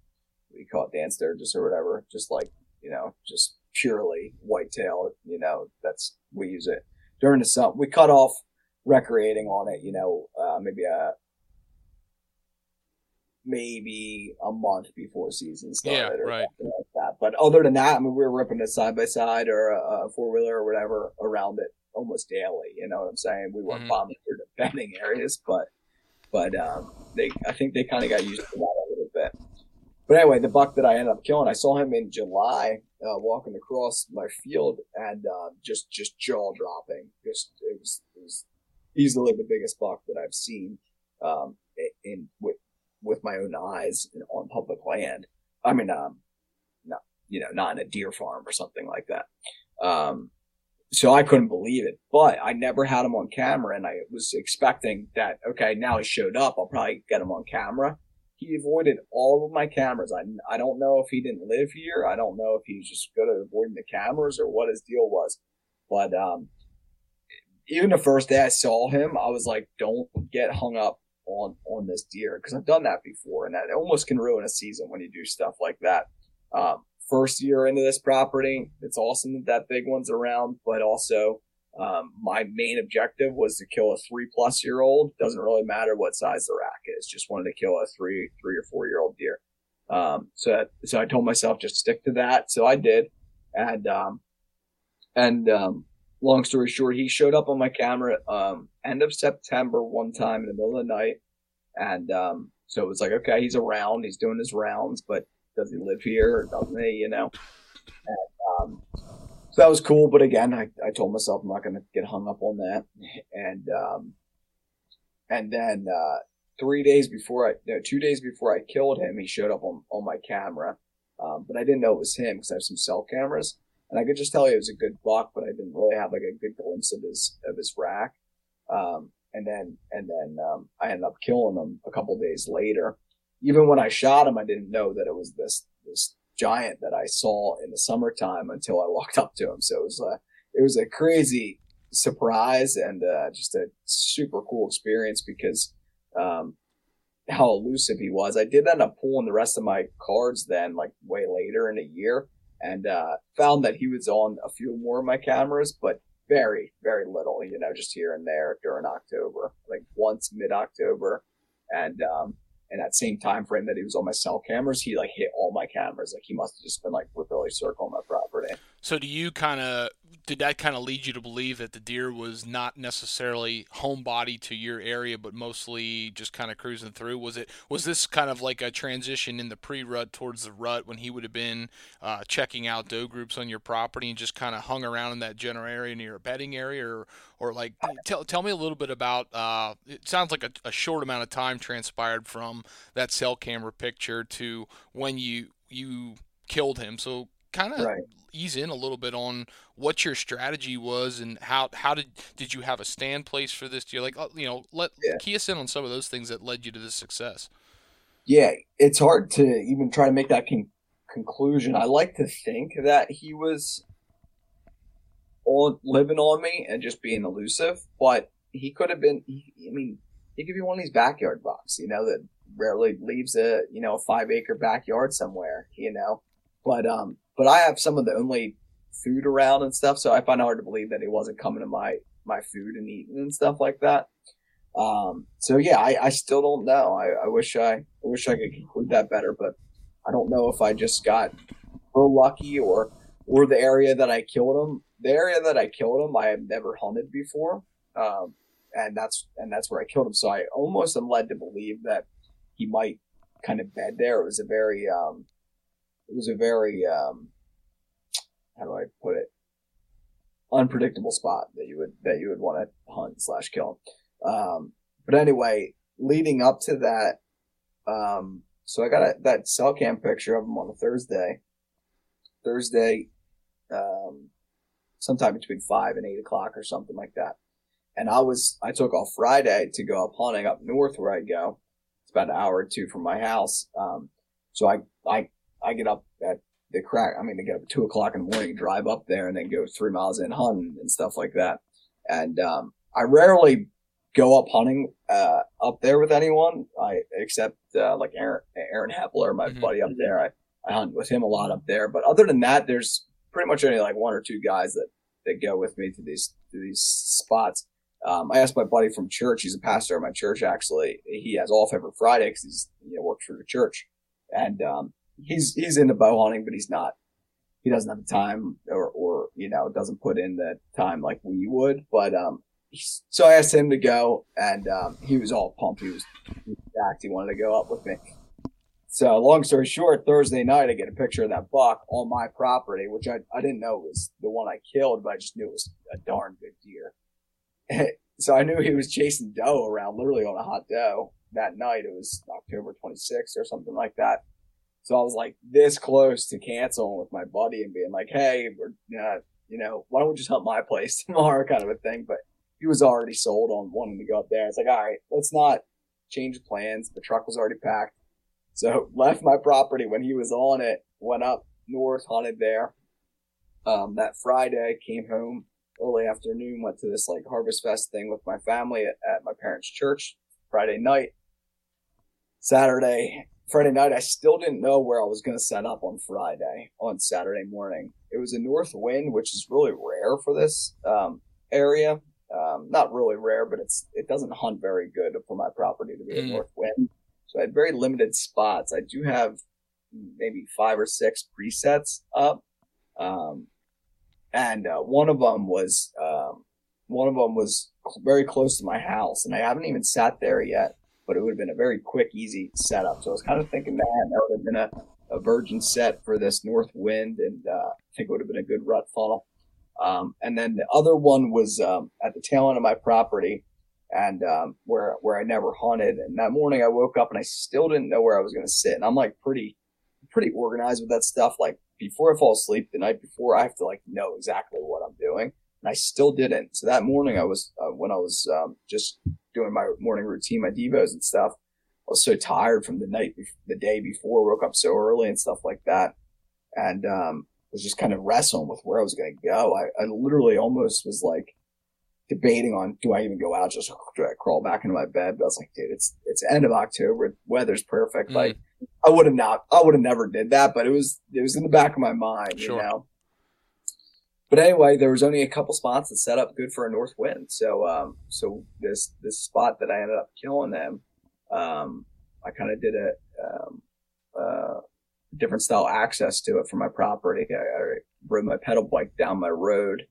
we call it dance sturgis or whatever, just like you know, just purely whitetail. You know, that's we use it during the summer. We cut off recreating on it. You know, uh, maybe a maybe a month before season started yeah, or right. something like that. But other than that, I mean, we were ripping a side by side or a, a four wheeler or whatever around it almost daily. You know what I'm saying? We weren't mm-hmm. bombing *laughs* through defending areas, but but um, they I think they kind of got used to that a little bit. But anyway, the buck that I ended up killing, I saw him in July uh, walking across my field and uh, just just jaw dropping. Just it was, it was easily the biggest buck that I've seen um, in with with my own eyes on public land. I mean, um, not, you know, not in a deer farm or something like that. Um, so I couldn't believe it, but I never had him on camera and I was expecting that, okay, now he showed up. I'll probably get him on camera. He avoided all of my cameras. I, I don't know if he didn't live here. I don't know if he's just good at avoiding the cameras or what his deal was. But, um, even the first day I saw him, I was like, don't get hung up on on this deer because I've done that before, and that almost can ruin a season when you do stuff like that. Um, first year into this property, it's awesome that that big one's around, but also um, my main objective was to kill a three plus year old. Doesn't really matter what size the rack is, just wanted to kill a three three or four year old deer. Um, so so I told myself just stick to that. So I did, and um, and um, long story short, he showed up on my camera um, end of September one time in the middle of the night, and um, so it was like, okay, he's around, he's doing his rounds, but does he live here or doesn't he? You know, and, um, so that was cool. But again, I, I told myself I'm not going to get hung up on that, and um, and then uh, three days before I, no, two days before I killed him, he showed up on on my camera, um, but I didn't know it was him because I have some cell cameras and I could just tell he was a good buck, but I didn't really have like a good glimpse of his of his rack. Um, and then and then um, I ended up killing him a couple days later. Even when I shot him, I didn't know that it was this this giant that I saw in the summertime until I walked up to him. So it was a it was a crazy surprise and uh, just a super cool experience because um, how elusive he was. I did end up pulling the rest of my cards then, like way later in a year and uh, found that he was on a few more of my cameras, but very, very little, you know, just here and there during October, like once mid October. And um, in that same time frame that he was on my cell cameras, he like hit all my cameras. Like he must have just been like really circling my property. So do you kind of did that kind of lead you to believe that the deer was not necessarily homebody to your area, but mostly just kind of cruising through? Was it was this kind of like a transition in the pre-rut towards the rut when he would have been uh, checking out doe groups on your property and just kind of hung around in that general area near a bedding area, or or like tell tell me a little bit about? Uh, it sounds like a, a short amount of time transpired from that cell camera picture to when you you killed him. So kind of right ease in a little bit on what your strategy was and how how did did you have a stand place for this deer? Like uh, you know, let Yeah. key us in on some of those things that led you to this success. Yeah, it's hard to even try to make that con- conclusion. I like to think that he was on living on me and just being elusive, but he could have been. He, I mean, he could be one of these backyard bucks, you know, that rarely leaves a you know a five acre backyard somewhere, you know. But um, but I have some of the only food around and stuff, so I find it hard to believe that he wasn't coming to my my food and eating and stuff like that. Um, so yeah, I, I still don't know. I, I wish I, I wish I could conclude that better, but I don't know if I just got real lucky or or the area that I killed him. The area that I killed him, I have never hunted before, um, and that's and that's where I killed him. So I almost am led to believe that he might kind of bed there. It was a very, um, it was a very, um, how do I put it, unpredictable spot that you would that you would want to hunt slash kill. Um, but anyway, leading up to that, um, so I got a, that cell cam picture of him on a Thursday. Thursday, um, sometime between five and eight o'clock or something like that. And I was, I took off Friday to go up hunting up north where I go. It's about an hour or two from my house. Um, so I, I, I get up at the crack. I mean, I get up at two o'clock in the morning, drive up there and then go three miles in hunting and stuff like that. And, um, I rarely go up hunting, uh, up there with anyone. I, except, uh, like Aaron, Aaron Hepler, my Mhm. buddy up there. I, I hunt with him a lot up there. But other than that, there's pretty much only like one or two guys that, that go with me to these, to these spots. Um, I asked my buddy from church. He's a pastor at my church, actually. He has off every Friday because he's, you know, works for the church. And, um, he's, he's into bow hunting, but he's not, he doesn't have the time or, or, you know, doesn't put in the time like we would. But, um, so I asked him to go and, um, he was all pumped. He was, jacked. He wanted to go up with me. So long story short, Thursday night, I get a picture of that buck on my property, which I, I didn't know was the one I killed, but I just knew it was a darn good deer. *laughs* so I knew he was chasing doe around literally on a hot doe that night. It was October 26th or something like that. So I was like this close to canceling with my buddy and being like, Hey, we're, uh, you know, why don't we just hunt my place *laughs* tomorrow kind of a thing. But he was already sold on wanting to go up there. It's like, all right, let's not change plans. The truck was already packed. So *laughs* left my property when he was on it, went up north, hunted there. Um, that Friday came home early afternoon, went to this like harvest fest thing with my family at, at my parents' church Friday night. Saturday, Friday night, I still didn't know where I was going to set up on Friday, on Saturday morning. It was a north wind, which is really rare for this, um, area. Um, not really rare, but it's, it doesn't hunt very good for my property to be a Mm. north wind. So I had very limited spots. I do have maybe five or six presets up. Um, and uh, one of them was um, one of them was very close to my house, and I haven't even sat there yet. But it would have been a very quick, easy setup. So I was kind of thinking that that would have been a, a virgin set for this north wind, and uh, I think it would have been a good rut funnel. Um, and then the other one was um, at the tail end of my property, and um, where where I never hunted. And that morning I woke up and I still didn't know where I was going to sit. And I'm like pretty pretty organized with that stuff. Like before I fall asleep the night before, I have to like know exactly what I'm doing, and I still didn't. So that morning I was uh, when I was um, just doing my morning routine, my devos and stuff. I was so tired from the night, the day before, woke up so early and stuff like that, and um, was just kind of wrestling with where I was going to go. I, I literally almost was like debating on do I even go out, just do I crawl back into my bed? But I was like, dude, it's it's end of October, weather's perfect. Mm. Like I would have not, I would have never did that, but it was it was in the back of my mind, Sure. you know. But anyway, there was only a couple spots that set up good for a north wind. So um so this this spot that I ended up killing them, um I kind of did a um uh different style access to it for my property. I, I rode my pedal bike down my road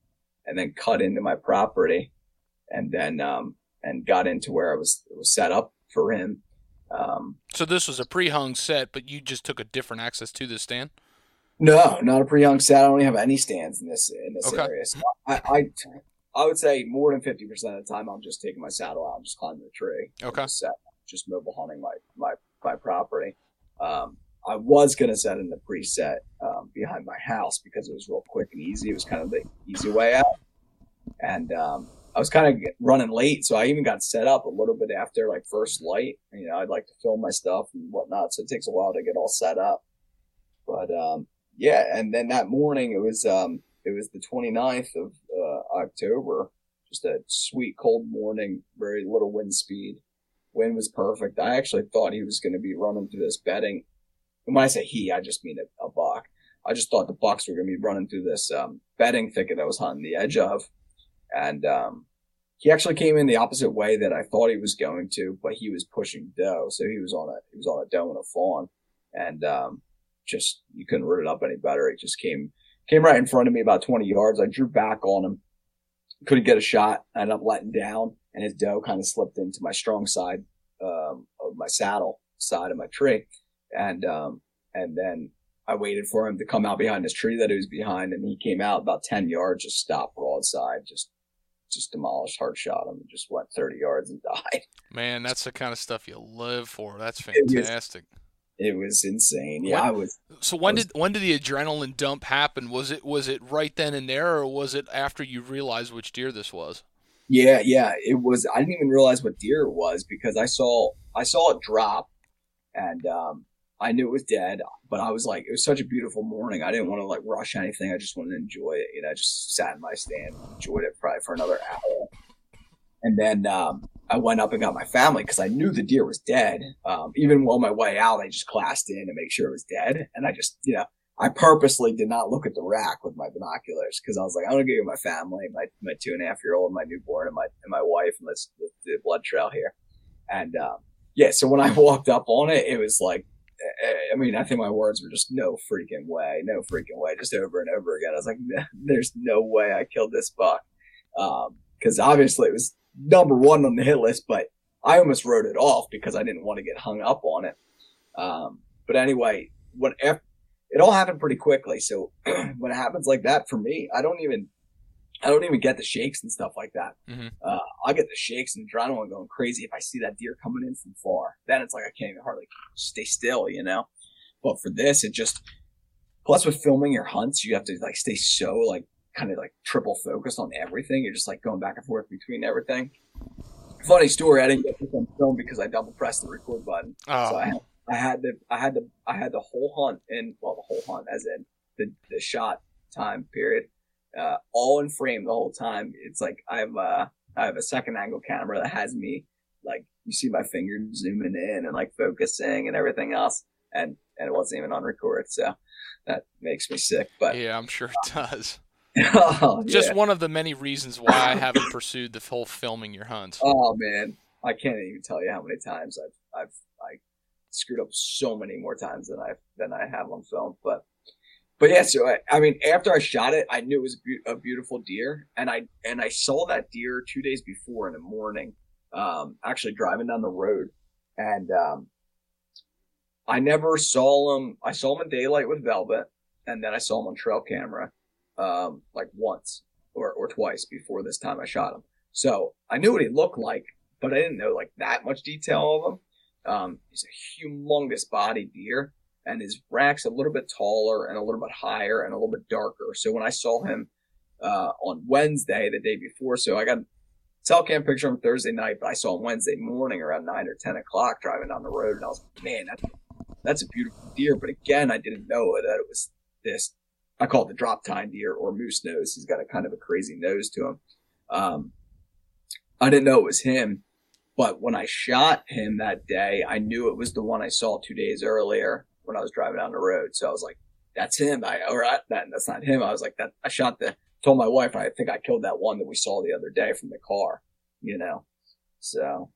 and then cut into my property and then um and got into where I was it was set up for him. Um So this was a pre-hung set, but you just took a different access to the stand. No, not a pre-hung set. I don't even have any stands in this in this Okay. area. So I, I I would say more than fifty percent of the time I'm just taking my saddle out and just climbing the tree. Okay. Just, set, just mobile hunting my my my property. Um, I was gonna set in the preset um, behind behind my house because it was real quick and easy. It was kind of the easy way out. And um, I was kind of running late, so I even got set up a little bit after like first light. You know, I'd like to film my stuff and whatnot, so it takes a while to get all set up. But um, yeah, and then that morning it was um, it was the 29th of uh, October. Just a sweet cold morning, very little wind speed. Wind was perfect. I actually thought he was going to be running through this bedding. And when I say he, I just mean a, a buck. I just thought the bucks were going to be running through this um, bedding thicket I was hunting the edge of and um, he actually came in the opposite way that I thought he was going to, but he was pushing doe, so he was on a he was on a doe and a fawn, and um, just you couldn't root it up any better. It just came came right in front of me about 20 yards. I drew back on him, couldn't get a shot. I ended up letting down, and his doe kind of slipped into my strong side um, of my saddle side of my tree, and um, and then I waited for him to come out behind this tree that he was behind, and he came out about 10 yards, just stopped broadside, just just demolished, hard shot him, and just went 30 yards and *laughs* died. Man, that's the kind of stuff you live for. That's fantastic. It was, insane. Yeah, when, I was. So when was, did when did the adrenaline dump happen? Was it was it right then and there, or was it after you realized which deer this was? Yeah, yeah, it was. I didn't even realize what deer it was because I saw I saw it drop, and um, I knew it was dead, but I was like, it was such a beautiful morning. I didn't want to like rush anything. I just wanted to enjoy it. You know, I just sat in my stand, enjoyed it probably for another hour. And then um, I went up and got my family because I knew the deer was dead. Um, even on my way out, I just classed in to make sure it was dead. And I just, you know, I purposely did not look at the rack with my binoculars because I was like, I'm gonna go get my family, my my two and a half year old, my newborn, and my and my wife, and let's, do a blood trail here. And um, yeah, so when I *laughs* walked up on it, it was like I mean, I think my words were just no freaking way, no freaking way, just over and over again. I was like, there's no way I killed this buck. Because um, obviously it was number one on the hit list, but I almost wrote it off because I didn't want to get hung up on it. Um, but anyway, when it all happened pretty quickly. So *clears throat* when it happens like that for me, I don't even I don't even get the shakes and stuff like that. Mm-hmm. Uh, I get the shakes and adrenaline going crazy if I see that deer coming in from far. Then it's like I can't even hardly stay still, you know. But for this, it just plus with filming your hunts, you have to like stay so like kind of like triple focused on everything. You're just like going back and forth between everything. Funny story, I didn't get this on film because I double pressed the record button. Oh. So I, I had the I had the I had the whole hunt in well the whole hunt as in the the shot time period uh, all in frame the whole time. It's like I have a, I have a second angle camera that has me like you see my finger zooming in and like focusing and everything else, and and it wasn't even on record, so that makes me sick. But yeah, I'm sure it does. *laughs* oh, Just yeah. one of the many reasons why I haven't pursued the whole filming your hunt. *laughs* Oh man, I can't even tell you how many times I've I've like screwed up so many more times than I than I have on film, but but yeah, so I, I, mean, after I shot it, I knew it was a, be- a, beautiful deer, and I and I saw that deer two days before in the morning, um, actually driving down the road, and um, I never saw him. I saw him in daylight with Velvet, and then I saw him on trail camera, um, like once or or twice before this time I shot him. So I knew what he looked like, but I didn't know like that much detail of him. Um, he's a humongous body deer and his rack's a little bit taller and a little bit higher and a little bit darker. So when I saw him uh, on Wednesday, the day before, so I got cell cam picture on Thursday night, but I saw him Wednesday morning around nine or ten o'clock driving down the road, and I was like, man, that's that's a beautiful deer. But again, I didn't know that it was this. I call it the drop tine deer or moose nose. He's got a kind of a crazy nose to him. Um, I didn't know it was him. But when I shot him that day, I knew it was the one I saw two days earlier when I was driving down the road. So I was like, that's him. I, or I, that, that's not him. I was like, that, I shot the, told my wife, I think I killed that one that we saw the other day from the car, you know? So,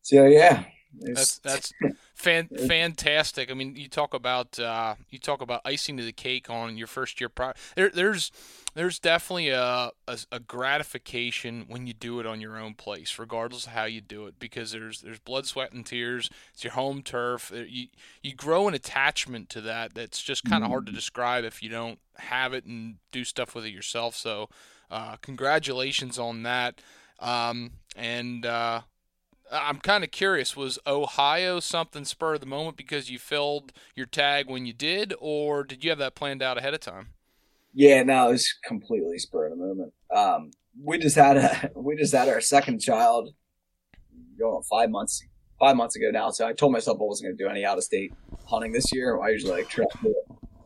so yeah, that's that's *laughs* fan, fantastic. I mean, you talk about uh, you talk about icing to the cake on your first year. Pro- there, there's there's definitely a, a, a gratification when you do it on your own place, regardless of how you do it, because there's there's blood, sweat, and tears. It's your home turf. Uh, you you grow an attachment to that that's just kind of mm. hard to mm. describe if you don't have it and do stuff with it yourself. So, uh, congratulations on that. Um, and uh, I'm kind of curious. Was Ohio something spur of the moment because you filled your tag when you did, or did you have that planned out ahead of time? Yeah, no, it was completely spur of the moment. Um, we just had a *laughs* we just had our second child going five months five months ago now. So I told myself I wasn't going to do any out of state hunting this year. I usually like travel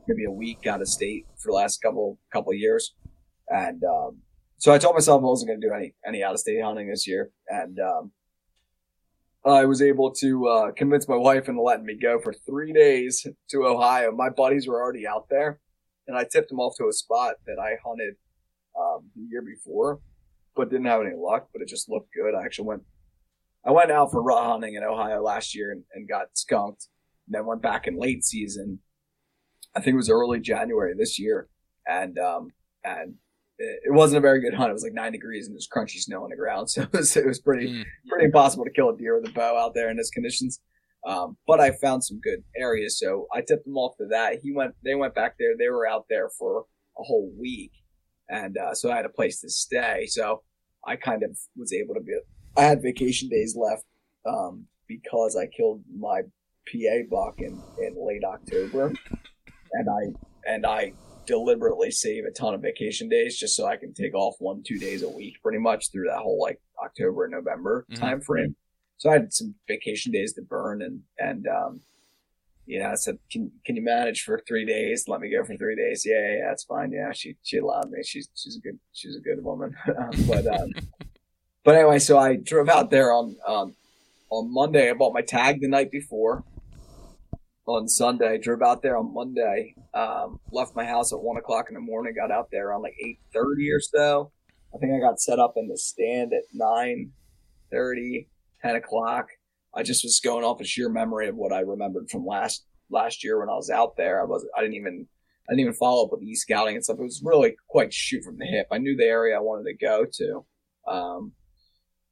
maybe a week out of state for the last couple couple years, and um, so I told myself I wasn't going to do any any out of state hunting this year, and um, I was able to uh, convince my wife into letting me go for three days to Ohio. My buddies were already out there, and I tipped them off to a spot that I hunted um, the year before, but didn't have any luck. But it just looked good. I actually went I went out for rut hunting in Ohio last year and, and got skunked. And then went back in late season. I think it was early January this year, and um, and it, wasn't a very good hunt. It was like nine degrees and there's crunchy snow on the ground, *laughs* so it was, it was pretty mm. pretty impossible to kill a deer with a bow out there in those conditions. Um, but I found some good areas, so I tipped them off to that. He went, they went back there. They were out there for a whole week, and uh, so I had a place to stay. So I kind of was able to be I had vacation days left um, because I killed my PA buck in, in late October, and I and I deliberately save a ton of vacation days just so I can take off one two days a week, pretty much through that whole like October and November mm-hmm. time frame. So I had some vacation days to burn, and and um, you know, I said, "Can can you manage for three days? Let me go for three days." Yeah, yeah, that's fine. Yeah, she she allowed me. She's she's a good she's a good woman, *laughs* but um, but anyway, so I drove out there on um, on Monday. I bought my tag the night before. On Sunday, drove out there on Monday. Um, left my house at one o'clock in the morning. Got out there around like eight thirty or so. I think I got set up in the stand at nine thirty, ten o'clock. I just was going off a sheer memory of what I remembered from last last year when I was out there. I was I didn't even I didn't even follow up with e scouting and stuff. It was really quite shoot from the hip. I knew the area I wanted to go to. Um,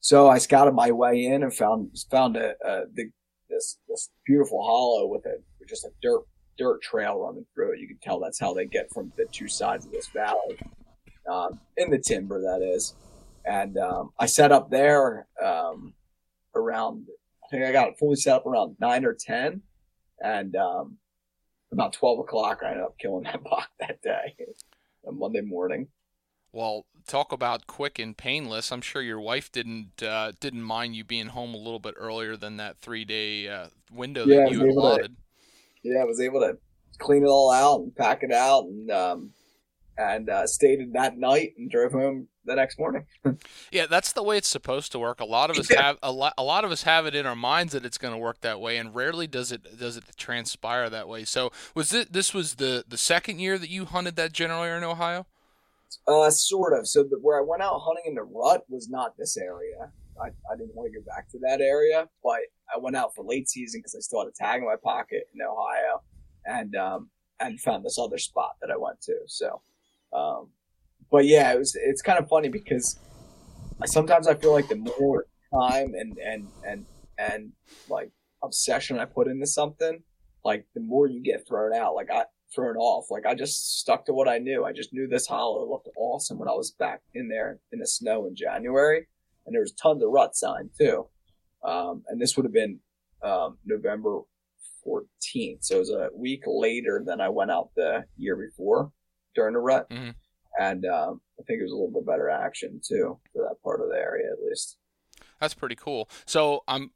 so I scouted my way in and found found a, a the, this this beautiful hollow with a with just a dirt dirt trail running through it. You can tell that's how they get from the two sides of this valley, um, in the timber that is. And um, I set up there um, around. I think I got it fully set up around nine or ten, and um, about twelve o'clock, I ended up killing that *laughs* buck that day, *laughs* on Monday morning. Well, talk about quick and painless. I'm sure your wife didn't uh, didn't mind you being home a little bit earlier than that three day uh, window yeah, that you had allotted. To, yeah, I was able to clean it all out and pack it out, and um, and uh, stayed in that night and drove home the next morning. *laughs* yeah, that's the way it's supposed to work. A lot of us have a lot. A lot of us have it in our minds that it's going to work that way, and rarely does it does it transpire that way. So, was it this was the the second year that you hunted that general area in Ohio? Uh, sort of. So the, where I went out hunting in the rut was not this area. I, I didn't want to go back to that area, but I went out for late season because I still had a tag in my pocket in Ohio, and um, and found this other spot that I went to. So, um, but yeah, it was it's kind of funny because sometimes I feel like the more time and and and and like obsession I put into something, like the more you get thrown out. Like I thrown off. Like I just stuck to what I knew. I just knew this hollow looked awesome when I was back in there in the snow in January, and there was tons of rut sign too. Um, and this would have been um, November 14th, so it was a week later than I went out the year before during the rut, mm-hmm. and um, I think it was a little bit better action too for that part of the area at least. That's pretty cool. So I'm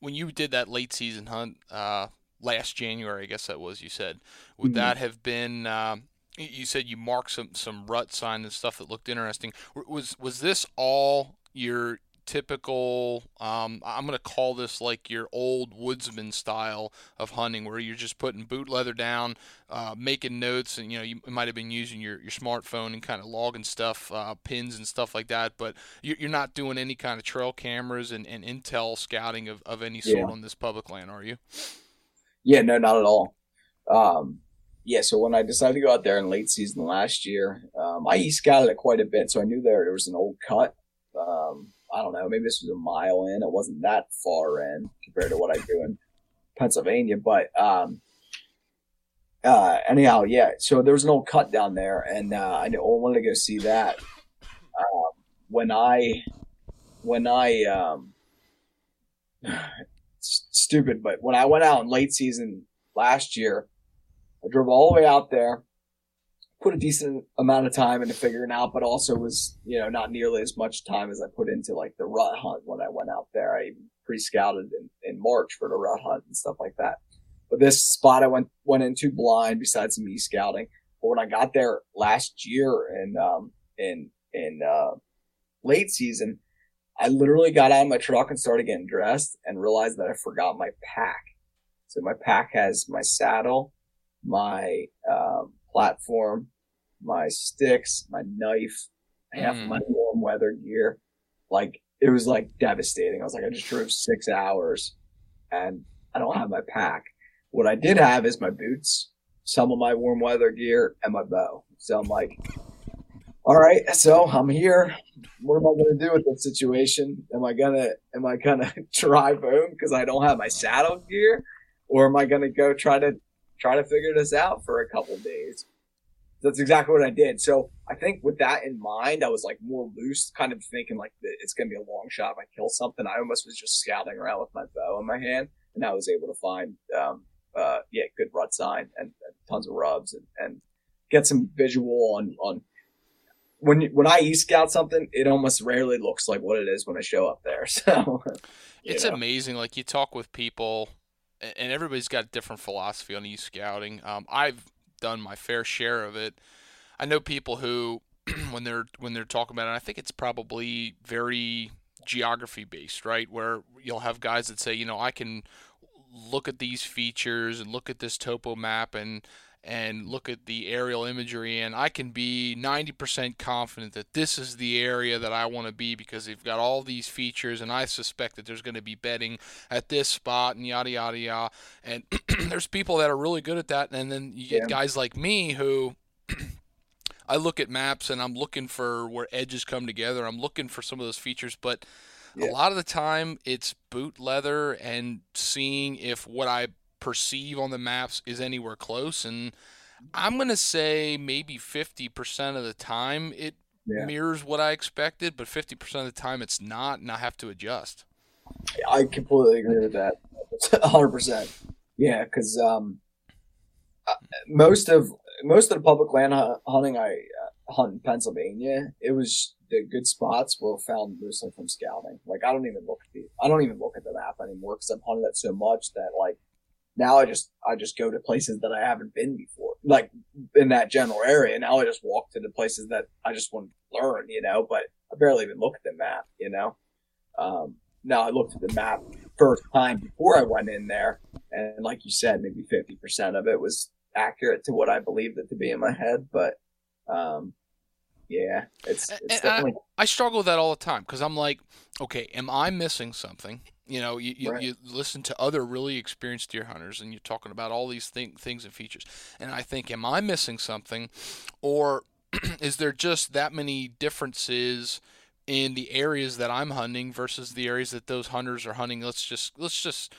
when you did that late season hunt. Uh, last January, I guess that was you said. Would mm-hmm. that have been? Um, you said you marked some some rut sign and stuff that looked interesting. Was was this all your typical um, i'm going to call this like your old woodsman style of hunting where you're just putting boot leather down uh, making notes and you know you might have been using your, your smartphone and kind of logging stuff uh, pins and stuff like that but you're not doing any kind of trail cameras and, and intel scouting of, of any sort yeah. on this public land are you yeah, no, not at all. Um, yeah, so when I decided to go out there in late season last year, um, I scouted it quite a bit, so I knew there, there was an old cut. Um, I don't know, maybe this was a mile in. It wasn't that far in compared to what I do in Pennsylvania, but um, uh, anyhow, yeah. So there was an old cut down there, and uh, I wanted to go see that. Um, when I when I um, stupid, but when I went out in late season last year, I drove all the way out there, put a decent amount of time into figuring out, but also was, you know, not nearly as much time as I put into like the rut hunt when I went out there. I pre-scouted in, in March for the rut hunt and stuff like that. But this spot I went, went into blind besides some e-scouting. But when I got there last year and, um, in, in, uh, late season, I literally got out of my truck and started getting dressed and realized that I forgot my pack. So my pack has my saddle, my um, platform, my sticks, my knife, half mm. my warm weather gear. Like it was like devastating. I was like, I just drove six hours and I don't have my pack. What I did have is my boots, some of my warm weather gear, and my bow. So I'm like, all right, so I'm here. What am I going to do with this situation? Am I gonna am I gonna *laughs* drive home because I don't have my saddle gear, or am I gonna go try to try to figure this out for a couple days? That's exactly what I did. So I think with that in mind, I was like more loose, kind of thinking like it's gonna be a long shot if I kill something. I almost was just scouting around with my bow in my hand, and I was able to find um, uh, yeah good rut sign and, and tons of rubs and, and get some visual on on when when I e scout something, it almost rarely looks like what it is when I show up there. *laughs* So it's know. amazing. Like you talk with people, and everybody's got a different philosophy on e scouting. Um, I've done my fair share of it. I know people who, *clears throat* when they're when they're talking about it, I think it's probably very geography based, right? Where you'll have guys that say, you know, I can look at these features and look at this topo map and and look at the aerial imagery and I can be 90% confident that this is the area that I want to be because they've got all these features and I suspect that there's going to be bedding at this spot and yada yada yada and *clears throat* there's people that are really good at that and then you get yeah. guys like me who *clears throat* I look at maps and I'm looking for where edges come together I'm looking for some of those features but yeah. a lot of the time it's boot leather and seeing if what I perceive on the maps is anywhere close. And I'm going to say maybe 50% of the time it yeah. mirrors what I expected, but 50% of the time it's not, and I have to adjust. I completely agree with that. *laughs* 100%. Yeah, because um, uh, most of most of the public land hunting I uh, hunt in Pennsylvania, it was the good spots were found mostly from scouting. Like I don't even look at the I don't even look at the map anymore because I've hunted it so much that like now I just I just go to places that I haven't been before, like in that general area. Now I just walk to the places that I just want to learn, you know. But I barely even look at the map, you know. Um, now I looked at the map first time before I went in there, and like you said, maybe fifty percent of it was accurate to what I believed it to be in my head. But um, yeah, it's, it's definitely. I, I struggle with that all the time because I'm like, okay, am I missing something? You know, you, you, right. you, listen to other really experienced deer hunters and you're talking about all these thing, things and features. And I think, am I missing something? Or *clears throat* is there just that many differences in the areas that I'm hunting versus the areas that those hunters are hunting? Let's just, let's just,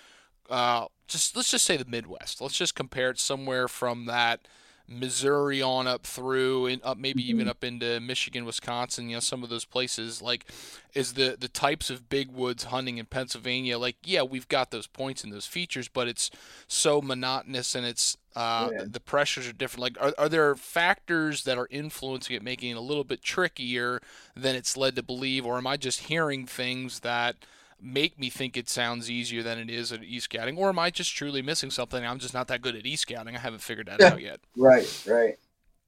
uh, just, let's just say the Midwest. Let's just compare it somewhere from that Missouri on up through and up maybe even mm-hmm. up into Michigan, Wisconsin, you know, some of those places like is the the types of big woods hunting in Pennsylvania like yeah, we've got those points and those features, but it's so monotonous and it's uh, yeah. the pressures are different. Like, are, are there factors that are influencing it, making it a little bit trickier than it's led to believe, or am I just hearing things that make me think it sounds easier than it is at e-scouting, or am I just truly missing something? I'm just not that good at e-scouting. I haven't figured that out yet. Right, right.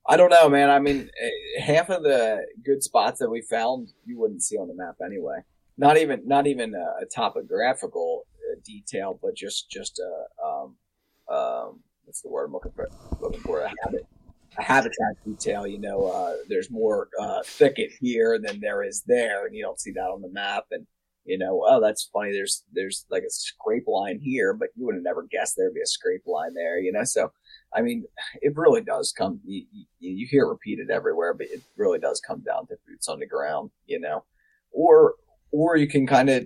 I don't know, man. I mean, eh, half of the good spots that we found you wouldn't see on the map anyway. Not even, not even a, topographical uh, detail, but just, just a, um, um, what's the word I'm looking for? Looking for a habit, a habitat detail. You know, uh, there's more uh, thicket here than there is there, and you don't see that on the map. And you know, oh, that's funny. There's, there's like a scrape line here, but you would have never guessed there'd be a scrape line there, you know? So, I mean, it really does come, you, you, you hear repeated everywhere, but it really does come down to boots on the ground, you know, or, or you can kind of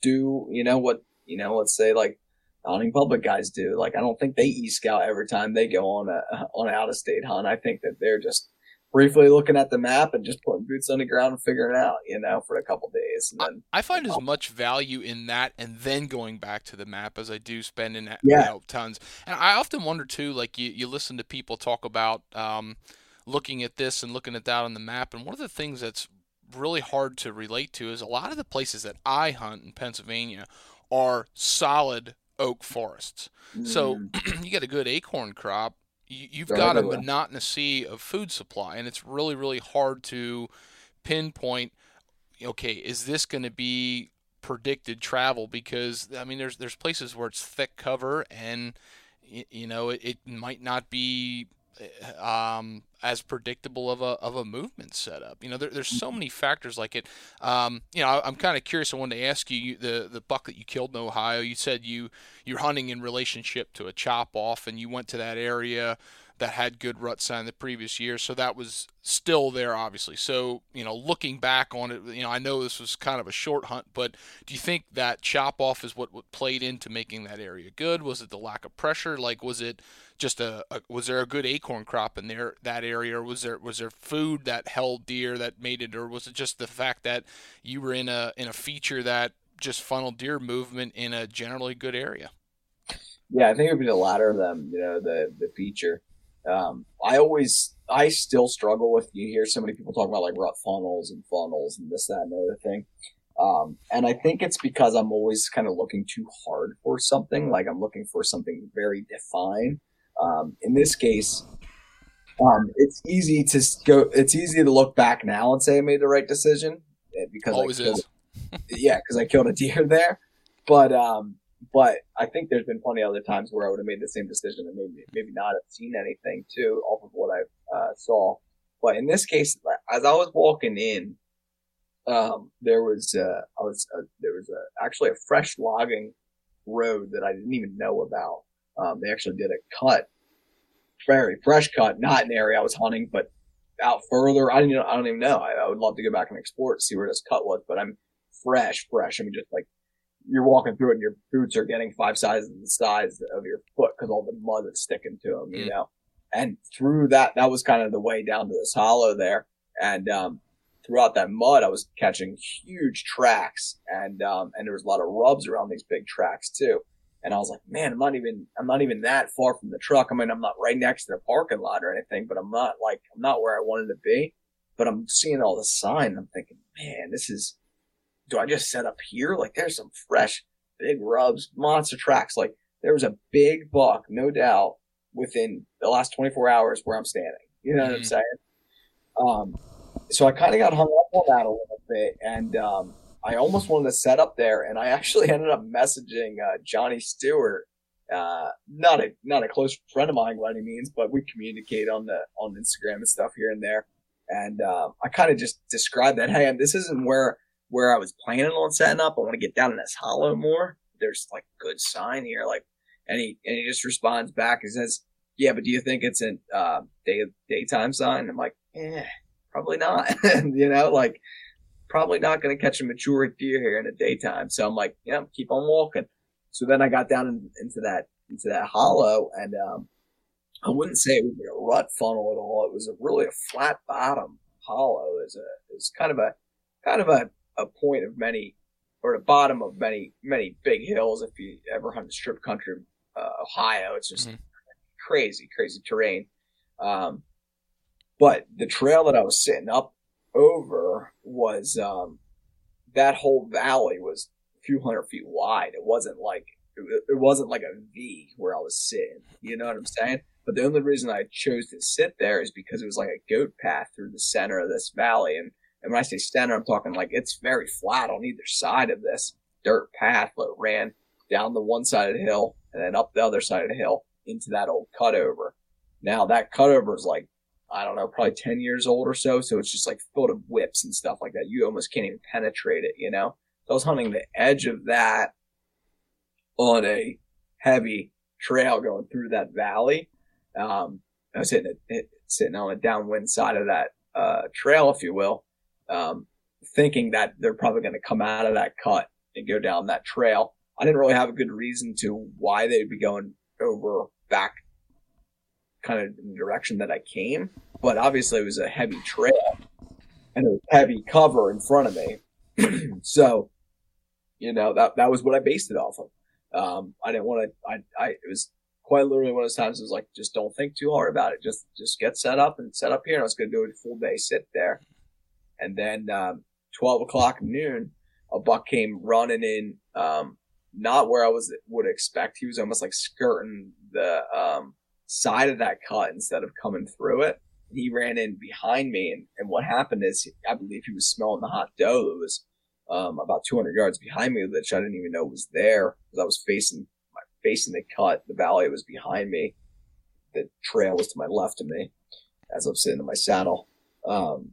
do, you know, what, you know, let's say like hunting public guys do. Like, I don't think they e-scout every time they go on a, on an out of state hunt. I think that they're just briefly looking at the map and just putting boots on the ground and figuring it out, you know, for a couple days. And then I find as much value in that and then going back to the map as I do spending yeah. you know, tons. And I often wonder too, like you, you listen to people talk about um, looking at this and looking at that on the map, and one of the things that's really hard to relate to is a lot of the places that I hunt in Pennsylvania are solid oak forests. Mm. So *clears throat* you get a good acorn crop, you, have got a monotonous sea of food supply, and it's really, really hard to pinpoint. Okay, is this going to be predicted travel? Because I mean, there's there's places where it's thick cover, and you know it, it might not be um, as predictable of a of a movement setup. You know, there, there's so many factors like it. Um, you know, I, am kind of curious. I wanted to ask you the the buck that you killed in Ohio. You said you you're hunting in relationship to a chop off, and you went to that area that had good rut sign the previous year. So that was still there, obviously. So, you know, looking back on it, you know, I know this was kind of a short hunt, but do you think that chop off is what, what played into making that area good? Was it the lack of pressure? Like, was it just a, a was there a good acorn crop in there, that area? Or was there, was there food that held deer that made it, or was it just the fact that you were in a, in a feature that just funneled deer movement in a generally good area? Yeah, I think it would be the latter of them, you know, the, the feature. Um, I always, I still struggle with. You hear so many people talk about like rut funnels and funnels and this, that, and the other thing. Um, and I think it's because I'm always kind of looking too hard for something. Like I'm looking for something very defined. Um, in this case, um, it's easy to go. It's easy to look back now and say I made the right decision eh, because always I killed, is. yeah, because I killed a deer *laughs* there. But um, but I think there's been plenty of other times where I would have made the same decision and maybe maybe not have seen anything too off of what I uh, saw. But in this case, as I was walking in, um, there was uh, I was uh, there was a, actually a fresh logging road that I didn't even know about. Um, they actually did a cut, very fresh cut, not an area I was hunting, but out further. I didn't. I don't even know. I, I would love to go back and explore to see where this cut was, but I'm fresh, fresh. I mean, just like you're walking through it and your boots are getting five sizes the size of your foot because all the mud is sticking to them, you mm. know. And through that, that was kind of the way down to this hollow there. And um, throughout that mud, I was catching huge tracks, and um, and there was a lot of rubs around these big tracks too. And I was like, man, I'm not even I'm not even that far from the truck. I mean, I'm not right next to the parking lot or anything, but I'm not like I'm not where I wanted to be. But I'm seeing all the sign. I'm thinking, man, this is do I just set up here? Like there's some fresh big rubs, monster tracks. Like there was a big buck, no doubt, within the last 24 hours where I'm standing. You know mm-hmm. what I'm mm-hmm. saying? Um, so I kind of got hung up on that a little bit, and um, I almost wanted to set up there, and I actually *laughs* ended up messaging uh, Johnny Stewart. Uh, not a not a close friend of mine by any means, but we communicate on the on Instagram and stuff here and there. And uh, I kind of just described that, hey, this isn't where where I was planning on setting up. I want to get down in this hollow more. There's like good sign here. Like, and he, and he just responds back. He says, yeah, but do you think it's a, uh, day, daytime sign? I'm like, eh, probably not. *laughs* you know, like probably not going to catch a mature deer here in the daytime. So I'm like, yeah, keep on walking. So then I got down in, into that, into that hollow and, um, I wouldn't say it was a rut funnel at all. It was a really a flat bottom hollow. is a, was kind of a, kind of a a point of many, or the bottom of many, many big hills. If you ever hunt strip country, uh, Ohio, it's just mm-hmm. crazy, crazy terrain. Um, but the trail that I was sitting up over was, um, that whole valley was a few hundred feet wide. It wasn't like, it wasn't like a V where I was sitting. You know what I'm saying? But the only reason I chose to sit there is because it was like a goat path through the center of this valley. And and when I say center, I'm talking like it's very flat on either side of this dirt path that ran down the one side of the hill and then up the other side of the hill into that old cutover. Now that cutover is like, I don't know, probably 10 years old or so. So it's just like full of whips and stuff like that. You almost can't even penetrate it, you know? So I was hunting the edge of that on a heavy trail going through that valley. Um, I was sitting, sitting on the downwind side of that, uh, trail, if you will um, thinking that they're probably going to come out of that cut and go down that trail. I didn't really have a good reason to why they'd be going over back kind of direction that I came. but obviously it was a heavy trail and was heavy cover in front of me. *clears throat* so, you know, that that was what I based it off of. Um, I didn't want to. I, I it was quite literally one of those times. It was like, just don't think too hard about it. Just just get set up and set up here. And I was going to do a full day sit there, and then um, twelve o'clock noon, a buck came running in. Um, not where I was would expect. He was almost like skirting the um, side of that cut instead of coming through it. He ran in behind me, and, and what happened is I believe he was smelling the hot doe that was um, about 200 yards behind me, which I didn't even know was there because I was facing my, facing the cut. The valley was behind me. The trail was to my left of me as I'm sitting in my saddle. Um,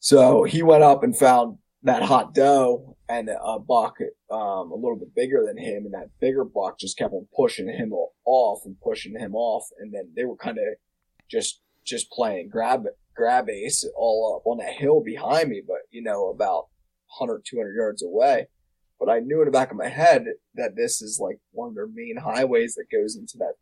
so he went up and found that hot doe and a buck um, a little bit bigger than him, and that bigger buck just kept on pushing him off and pushing him off, and then they were kind of just just playing grab grab ace all up on that hill behind me, but you know about 100 200 yards away. But I knew in the back of my head that this is like one of their main highways that goes into that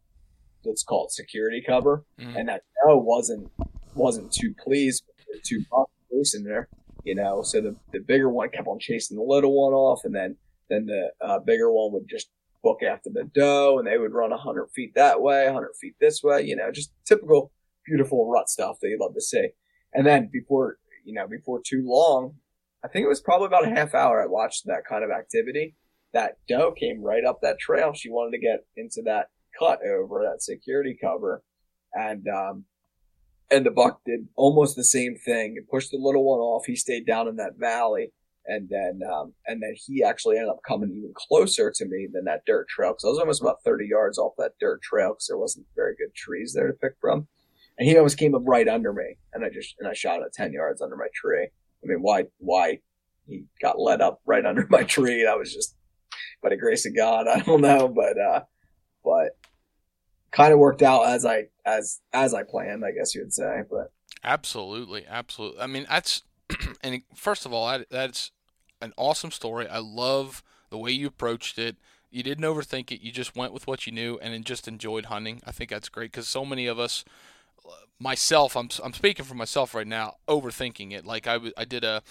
let's call it security cover, mm-hmm. and that doe wasn't wasn't too pleased with the two bucks loose in there you know. So the, the bigger one kept on chasing the little one off, and then then the uh, bigger one would just book after the doe, and they would run 100 feet that way, 100 feet this way, you know, just typical beautiful rut stuff that you love to see. And then before, you know, before too long, I think it was probably about a half hour I watched that kind of activity. That doe came right up that trail. She wanted to get into that cut over that security cover. And, um, and the buck did almost the same thing. He pushed the little one off. He stayed down in that valley, and then um, and then he actually ended up coming even closer to me than that dirt trail because I was almost about thirty yards off that dirt trail because there wasn't very good trees there to pick from. And he almost came up right under me, and I just and I shot at ten yards under my tree. I mean, why why he got let up right *laughs* under my tree? That was just by the grace of God. I don't know, but uh, but kind of worked out as I as as I planned, I guess you would say. But absolutely, absolutely. I mean, that's *clears throat* and first of all, that, that's an awesome story. I love the way you approached it. You didn't overthink it. You just went with what you knew and just enjoyed hunting. I think that's great because so many of us, myself, I'm I'm speaking for myself right now, overthinking it. Like I, I did a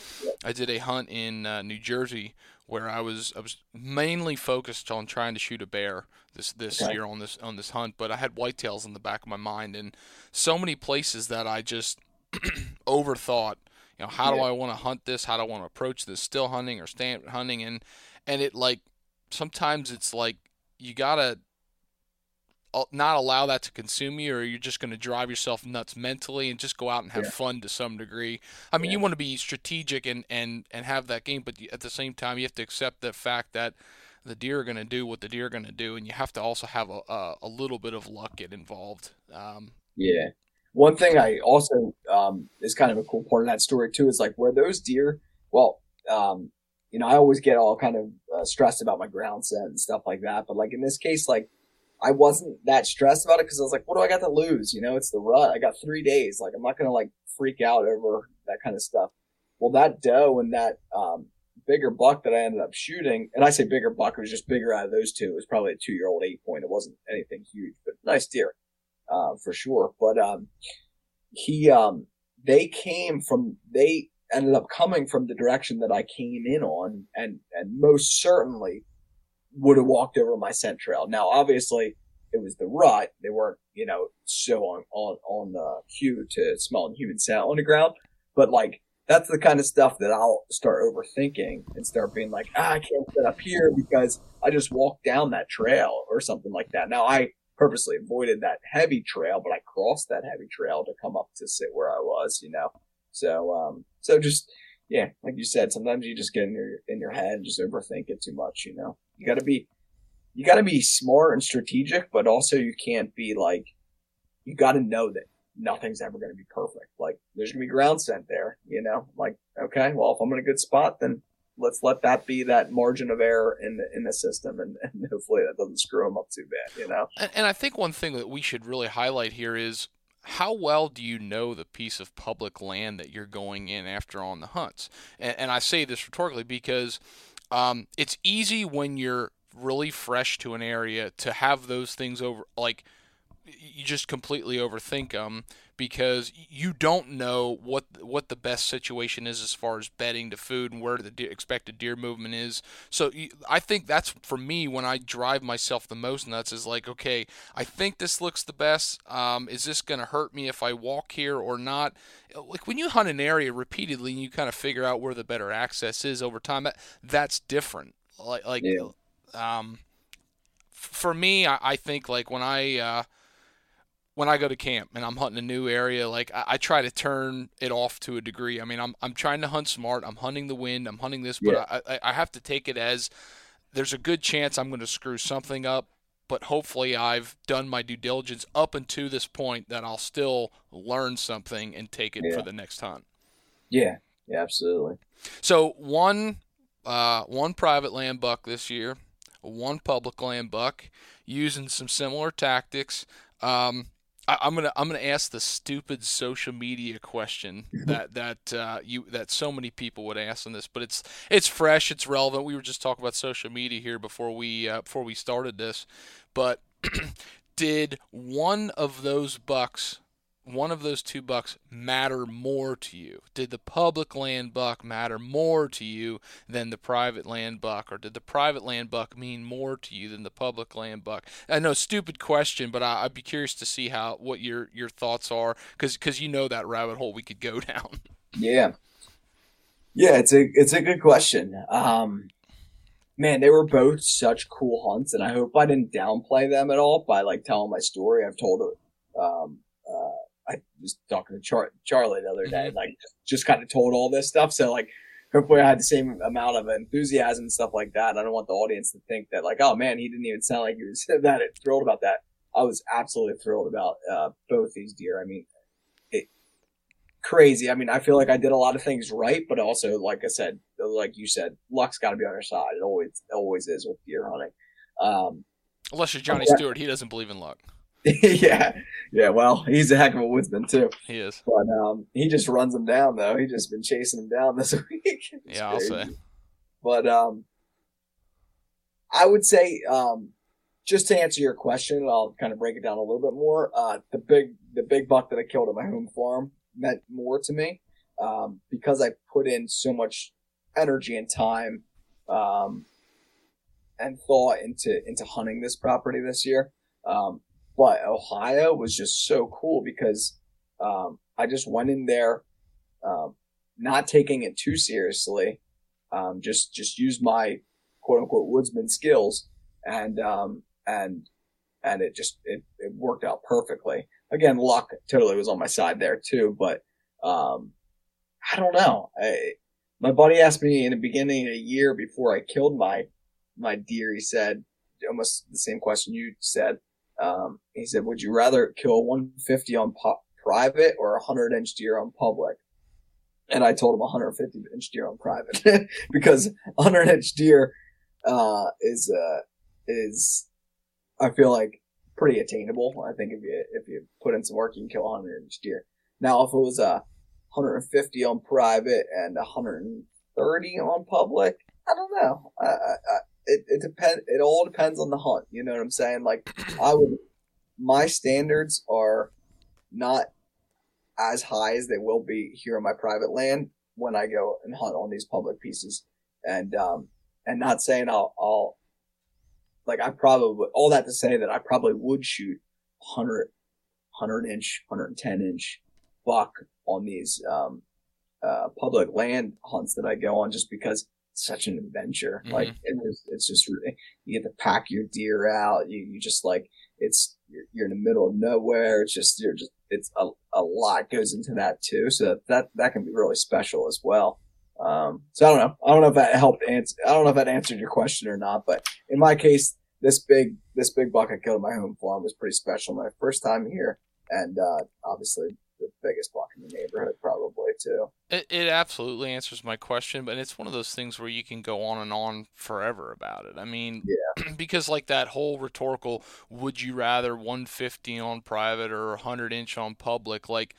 I did a hunt in uh, New Jersey where I was I was mainly focused on trying to shoot a bear this this okay. year on this on this hunt, but I had whitetails in the back of my mind and so many places that I just *clears throat* overthought. You know, how yeah. do I want to hunt this? How do I want to approach this? Still hunting or stand hunting? And and it like sometimes it's like you gotta not allow that to consume you, or you're just going to drive yourself nuts mentally and just go out and have yeah. fun to some degree. I mean, yeah. you want to be strategic and, and, and have that game, but at the same time, you have to accept the fact that the deer are going to do what the deer are going to do, and you have to also have a, a, a little bit of luck get involved. Um, yeah. One thing I also um, is kind of a cool part of that story too is like where those deer. Well, um, you know, I always get all kind of uh, stressed about my ground set and stuff like that, but like in this case, like I wasn't that stressed about it because I was like, what do I got to lose? You know, it's the rut. I got three days. Like, I'm not going to like freak out over that kind of stuff. Well, that doe and that, um, bigger buck that I ended up shooting, and I say bigger buck, it was just bigger out of those two. It was probably a two year old eight point. It wasn't anything huge, but nice deer, uh, for sure. But, um, he, um, they came from, they ended up coming from the direction that I came in on and, and most certainly would have walked over my scent trail. Now, obviously, it was the rut. They weren't, you know, so on on on the cue to smelling human scent on the ground. But like, that's the kind of stuff that I'll start overthinking and start being like, ah, I can't set up here because I just walked down that trail or something like that. Now, I purposely avoided that heavy trail, but I crossed that heavy trail to come up to sit where I was, you know. So, um, so just yeah, like you said, sometimes you just get in your in your head and just overthink it too much. You know, you got to be you got to be smart and strategic, but also you can't be like you got to know that nothing's ever going to be perfect. Like there's going to be ground scent there. You know, like okay, well if I'm in a good spot, then let's let that be that margin of error in the in the system, and, and *laughs* hopefully that doesn't screw them up too bad. You know. And, and I think one thing that we should really highlight here is how well do you know the piece of public land that you're going in after on the hunts? And, and I say this rhetorically because um, it's easy when you're really fresh to an area to have those things over like you just completely overthink them because you don't know what what the best situation is as far as bedding to food and where the deer, expected deer movement is. So you, I think that's for me when I drive myself the most nuts is like, okay, I think this looks the best. Um, is this going to hurt me if I walk here or not? Like when you hunt an area repeatedly and you kind of figure out where the better access is over time, that that's different. Like like yeah. um, for me, I, I think like when I uh, when I go to camp and I'm hunting a new area, like I, I, try to turn it off to a degree. I mean, I'm I'm trying to hunt smart. I'm hunting the wind. I'm hunting this, but yeah. I, I have to take it as there's a good chance I'm going to screw something up. But hopefully, I've done my due diligence up until this point that I'll still learn something and take it yeah. for the next hunt. Yeah, yeah, absolutely. So one uh, one private land buck this year, one public land buck, using some similar tactics. Um, I, am gonna I'm gonna ask the stupid social media question *laughs* that that uh, you that so many people would ask on this, but it's it's fresh, it's relevant. We were just talking about social media here before we uh, before we started this, but *clears throat* did one of those bucks one of those two bucks matter more to you? Did the public land buck matter more to you than the private land buck, or did the private land buck mean more to you than the public land buck? I know, stupid question, but I, would be curious to see how what your your thoughts are, because because you know that rabbit hole we could go *laughs* down. Yeah, yeah, it's a it's a good question. Um, man, they were both such cool hunts, and I hope I didn't downplay them at all by like telling my story. I've told it. Um, uh, I was talking to Char- Charlie the other day, mm-hmm. like just, just kind of told all this stuff. So like, hopefully I had the same amount of enthusiasm and stuff like that. I don't want the audience to think that like, oh man, he didn't even sound like he was *laughs* that thrilled about that. I was absolutely thrilled about uh, both these deer. I mean, it, crazy. I mean, I feel like I did a lot of things right, but also, like I said, like you said, luck's got to be on our side. It always, always is with deer hunting. Um, Unless you're Johnny Stewart, he doesn't believe in luck. *laughs* yeah, yeah. Well, he's a heck of a woodsman too. He is, but um, he just runs them down though. He just been chasing them down this *laughs* week. yeah, I'll say. But um, I would say um, just to answer your question, I'll kind of break it down a little bit more. Uh, the big the big buck that I killed at my home farm meant more to me um, because I put in so much energy and time um, and thought into into hunting this property this year. Um, but Ohio was just so cool because um, I just went in there, um, not taking it too seriously, um, just just used my quote unquote woodsman skills, and um, and and it just it, it worked out perfectly. Again, luck totally was on my side there too, but um, I don't know. I, my buddy asked me in the beginning of the year before I killed my my deer. He said almost the same question you said um, he said, "Would you rather kill 150 on private or a 100 inch deer on public?" And I told him 150 inch deer on private *laughs* because 100 inch deer uh, is uh, is I feel like pretty attainable. I think if you if you put in some work, you can kill 100 inch deer. Now, if it was a 150 on private and 130 on public, I don't know. I, I, it, it depend it all depends on the hunt you know what i'm saying? Like i would my standards are not as high as they will be here on my private land when i go and hunt on these public pieces. And um and not saying i'll i'll like i probably all that to say that i probably would shoot 100 100 inch 110 inch buck on these um uh, public land hunts that I go on just because such an adventure. Mm-hmm. Like it was, it's just you get to pack your deer out. You you just like it's you're, you're, in the middle of nowhere. It's just you're just it's a, a lot goes into that too. So that that can be really special as well. Um, so I don't know. I don't know if that helped answer. I don't know if that answered your question or not. But in my case, this big this big buck I killed my home farm was pretty special. My first time here, and uh, obviously the biggest block in the neighborhood, probably too. It, it absolutely answers my question, but it's one of those things where you can go on and on forever about it. I mean, yeah. *clears throat* because like that whole rhetorical, would you rather 150 on private or 100 inch on public? Like,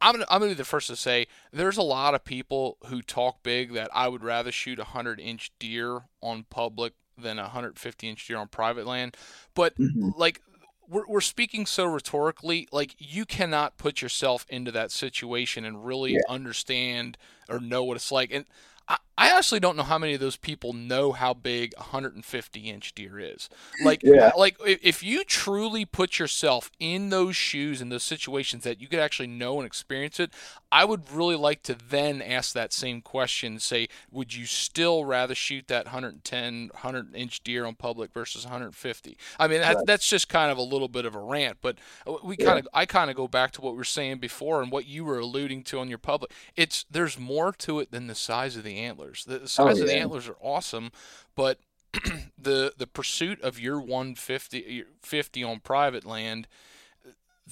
I'm gonna, I'm gonna be the first to say there's a lot of people who talk big that I would rather shoot a 100 inch deer on public than a 150 inch deer on private land. But mm-hmm. like we're, we're speaking so rhetorically like you cannot put yourself into that situation and really Yeah. understand or know what it's like and I, I actually don't know how many of those people know how big a 150 inch deer is. Like Yeah. like if you truly put yourself in those shoes in those situations that you could actually know and experience it i would really like to then ask that same question say would you still rather shoot that 110 100 inch deer on public versus 150 i mean that, Right. that's just kind of a little bit of a rant but uh, we kind of i kind of go back to what we were saying before and what you were alluding to on your public. It's there's more to it than the size of the antlers the, the oh, size of the Oh, antlers are awesome but *clears throat* the the pursuit of your 150 50 on private land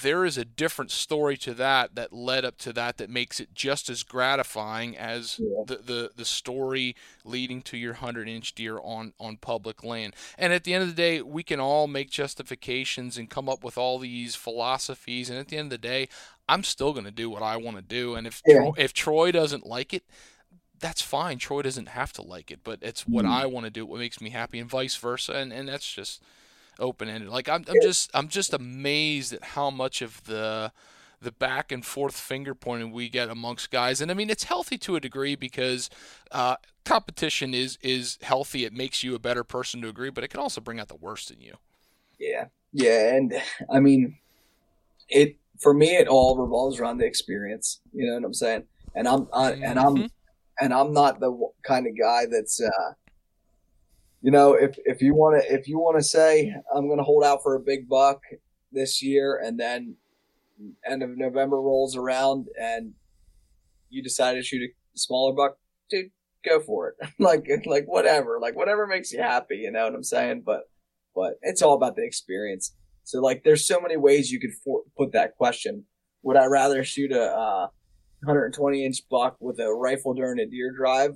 there is a different story to that that led up to that that makes it just as gratifying as Yeah. the, the the story leading to your 100 inch deer on on public land and at the end of the day we can all make justifications and come up with all these philosophies and at the end of the day i'm still going to do what i want to do and if Yeah. Troy, if troy doesn't like it that's fine troy doesn't have to like it but it's what Mhm. i want to do what makes me happy and vice versa and and that's just open ended. Like I'm, I'm just I'm just amazed at how much of the the back and forth finger pointing we get amongst guys. And I mean it's healthy to a degree because uh, competition is is healthy. It makes you a better person to agree, but it can also bring out the worst in you. Yeah, yeah, and *sighs* I mean, it for me it all revolves around the experience. You know what I'm saying? And I'm I, and I'm Mhm. And I'm not the kind of guy that's uh, you know if if you want to if you want to say I'm going to hold out for a big buck this year and then end of November rolls around and you decide to shoot a smaller buck, dude, go for it. *laughs* like like whatever, like whatever makes you happy. You know what I'm saying? But but it's all about the experience. So like, there's so many ways you could for- put that question. Would I rather shoot a uh, 120 inch buck with a rifle during a deer drive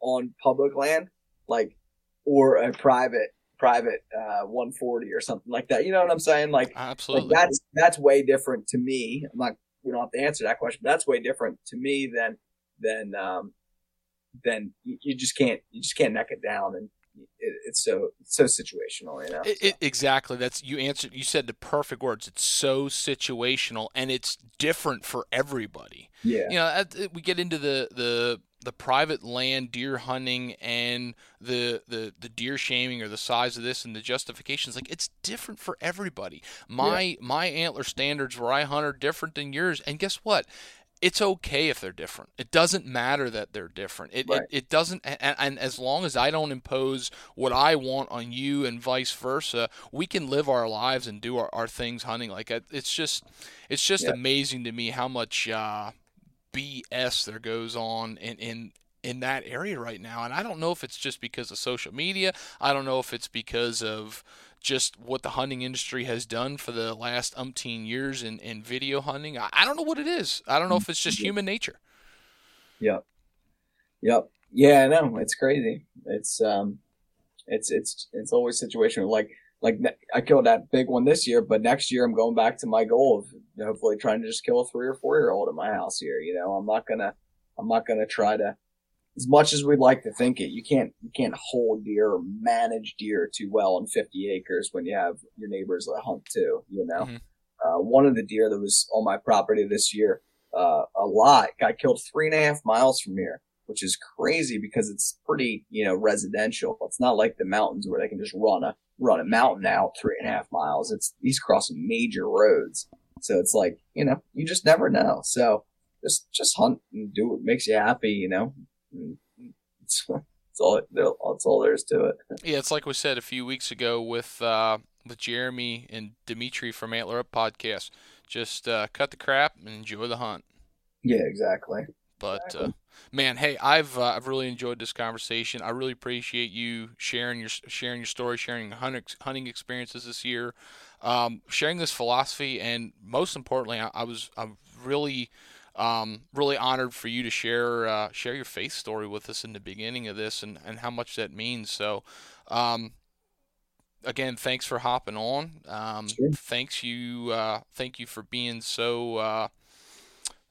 on public land, like, or a private private uh, 140 or something like that? You know what I'm saying? Like, like Absolutely. that's that's way different to me. I'm not we don't have to answer that question, but that's way different to me than than um than you, you just can't you just can't neck it down and it, it's so it's so situational, you know. It, it, exactly. That's you answered. You said the perfect words. It's so situational, and it's different for everybody. yeah, you know at- we get into the the the private land deer hunting and the the the deer shaming or the size of this and the justifications like it's different for everybody my my antler standards where i hunt are different than yours and guess what it's okay if they're different it doesn't matter that they're different it, Right. it, it doesn't and, and as long as i don't impose what i want on you and vice versa we can live our lives and do our, our things hunting like it's just it's just Yeah. amazing to me how much uh BS there goes on in, in in that area right now. And I don't know if it's just because of social media. I don't know if it's because of just what the hunting industry has done for the last umpteen years in, in video hunting. I, I don't know what it is. I don't know if it's just human nature. Yep. Yep. Yeah, I know. It's crazy. It's um it's it's it's always situational. Like like I killed that big one this year, but next year I'm going back to my goal of hopefully trying to just kill a three or four year old in my house here. You know, I'm not gonna I'm not gonna try to as much as we'd like to think it, you can't you can't hold deer or manage deer too well on 50 acres when you have your neighbors that hunt too. You know, Mhm. uh, one of the deer that was on my property this year, uh, a lot got killed three and a half miles from here, which is crazy because it's pretty you know residential. It's not like the mountains where they can just run a run a mountain out three and a half miles. It's he's crossing major roads, so it's like you know you just never know. So just just hunt and do what makes you happy. You know. It's, it's all that's all there is to it. Yeah, it's like we said a few weeks ago with uh, with Jeremy and Dimitri from Antler Up podcast. Just uh, cut the crap and enjoy the hunt. Yeah, exactly. But uh, man, hey, I've uh, I've really enjoyed this conversation. I really appreciate you sharing your sharing your story, sharing your hunting hunting experiences this year, um, sharing this philosophy, and most importantly, I, I was I'm really um, really honored for you to share uh, share your faith story with us in the beginning of this, and, and how much that means. So. Um, Again, thanks for hopping on. Um, Sure. Thanks you. Uh, thank you for being so uh,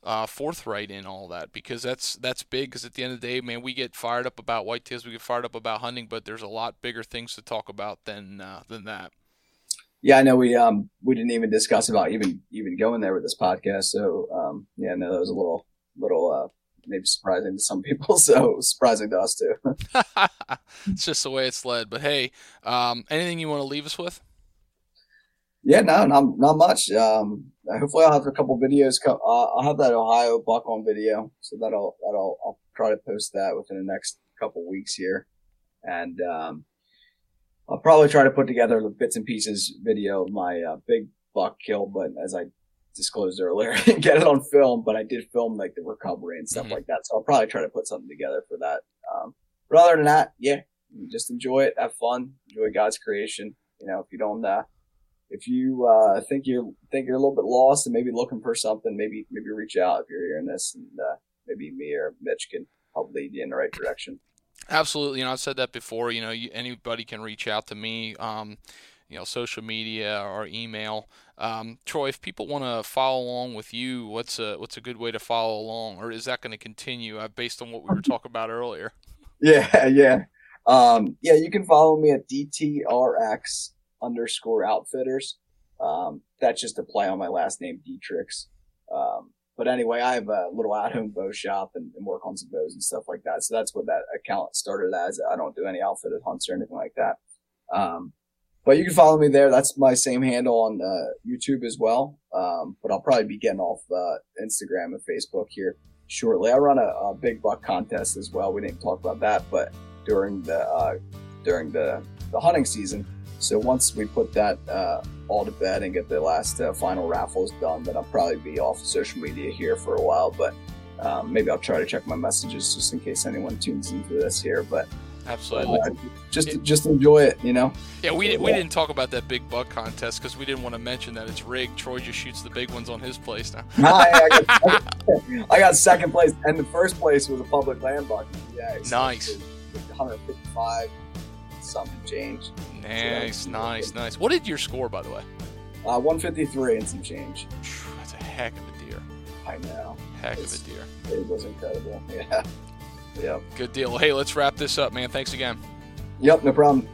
uh, forthright in all that because that's that's big. Because at the end of the day, man, we get fired up about whitetails, we get fired up about hunting, but there's a lot bigger things to talk about than uh, than that. Yeah, I know we um we didn't even discuss about even even going there with this podcast. So um yeah, no, that was a little little uh maybe surprising to some people, *laughs* so surprising to us too. *laughs* it's just the way it's led. But hey, um, anything you want to leave us with? Yeah, no, not not much. Um, hopefully, I'll have a couple videos. Come, uh, I'll have that Ohio buck on video, so that'll that'll I'll try to post that within the next couple weeks here, and um, I'll probably try to put together the bits and pieces video of my uh, big buck kill. But as I disclosed earlier, *laughs* get it on film, but I did film like the recovery and stuff mm-hmm. like that. So I'll probably try to put something together for that. Um, but other than that, yeah, just enjoy it, have fun, enjoy God's creation. You know, if you don't, uh, if you uh, think you think you're a little bit lost and maybe looking for something, maybe maybe reach out if you're hearing this, and uh, maybe me or Mitch can help lead you in the right direction. Absolutely, you know I've said that before. You know, you, anybody can reach out to me. Um, you know, social media or email. Um, Troy, if people want to follow along with you, what's a what's a good way to follow along, or is that going to continue uh, based on what we were *laughs* talking about earlier? Yeah, *laughs* yeah, um, yeah. You can follow me at DTRX underscore Outfitters. Um, that's just a play on my last name, Dietterichs. Um, but anyway, I have a little at-home bow shop and, and, work on some bows and stuff like that. So that's what that account started as. I don't do any outfitted hunts or anything like that. Um, but you can follow me there. That's my same handle on uh, YouTube as well. Um, but I'll probably be getting off uh, Instagram and Facebook here shortly. I run a, a, big buck contest as well. We didn't talk about that, but during the uh, during the the hunting season. So once we put that uh, all to bed and get the last uh, final raffles done, then I'll probably be off social media here for a while. But um, maybe I'll try to check my messages just in case anyone tunes into this here. But absolutely, uh, just it, just enjoy it, you know. Yeah, we we didn't talk about that big buck contest because we didn't want to mention that it's rigged. Troy just shoots the big ones on his place now. *laughs* I, I, got, *laughs* I, got, second place, and the first place was a public land buck. Yeah, nice. 155 something change. Nice, so nice, nice. What did your score, by the way? Uh, 153 and some change. That's a heck of a deer. I know. Heck it's, of a deer. It was incredible. *laughs* Yeah. Yep. Good deal. Hey, let's wrap this up, man. Thanks again. Yep, no problem.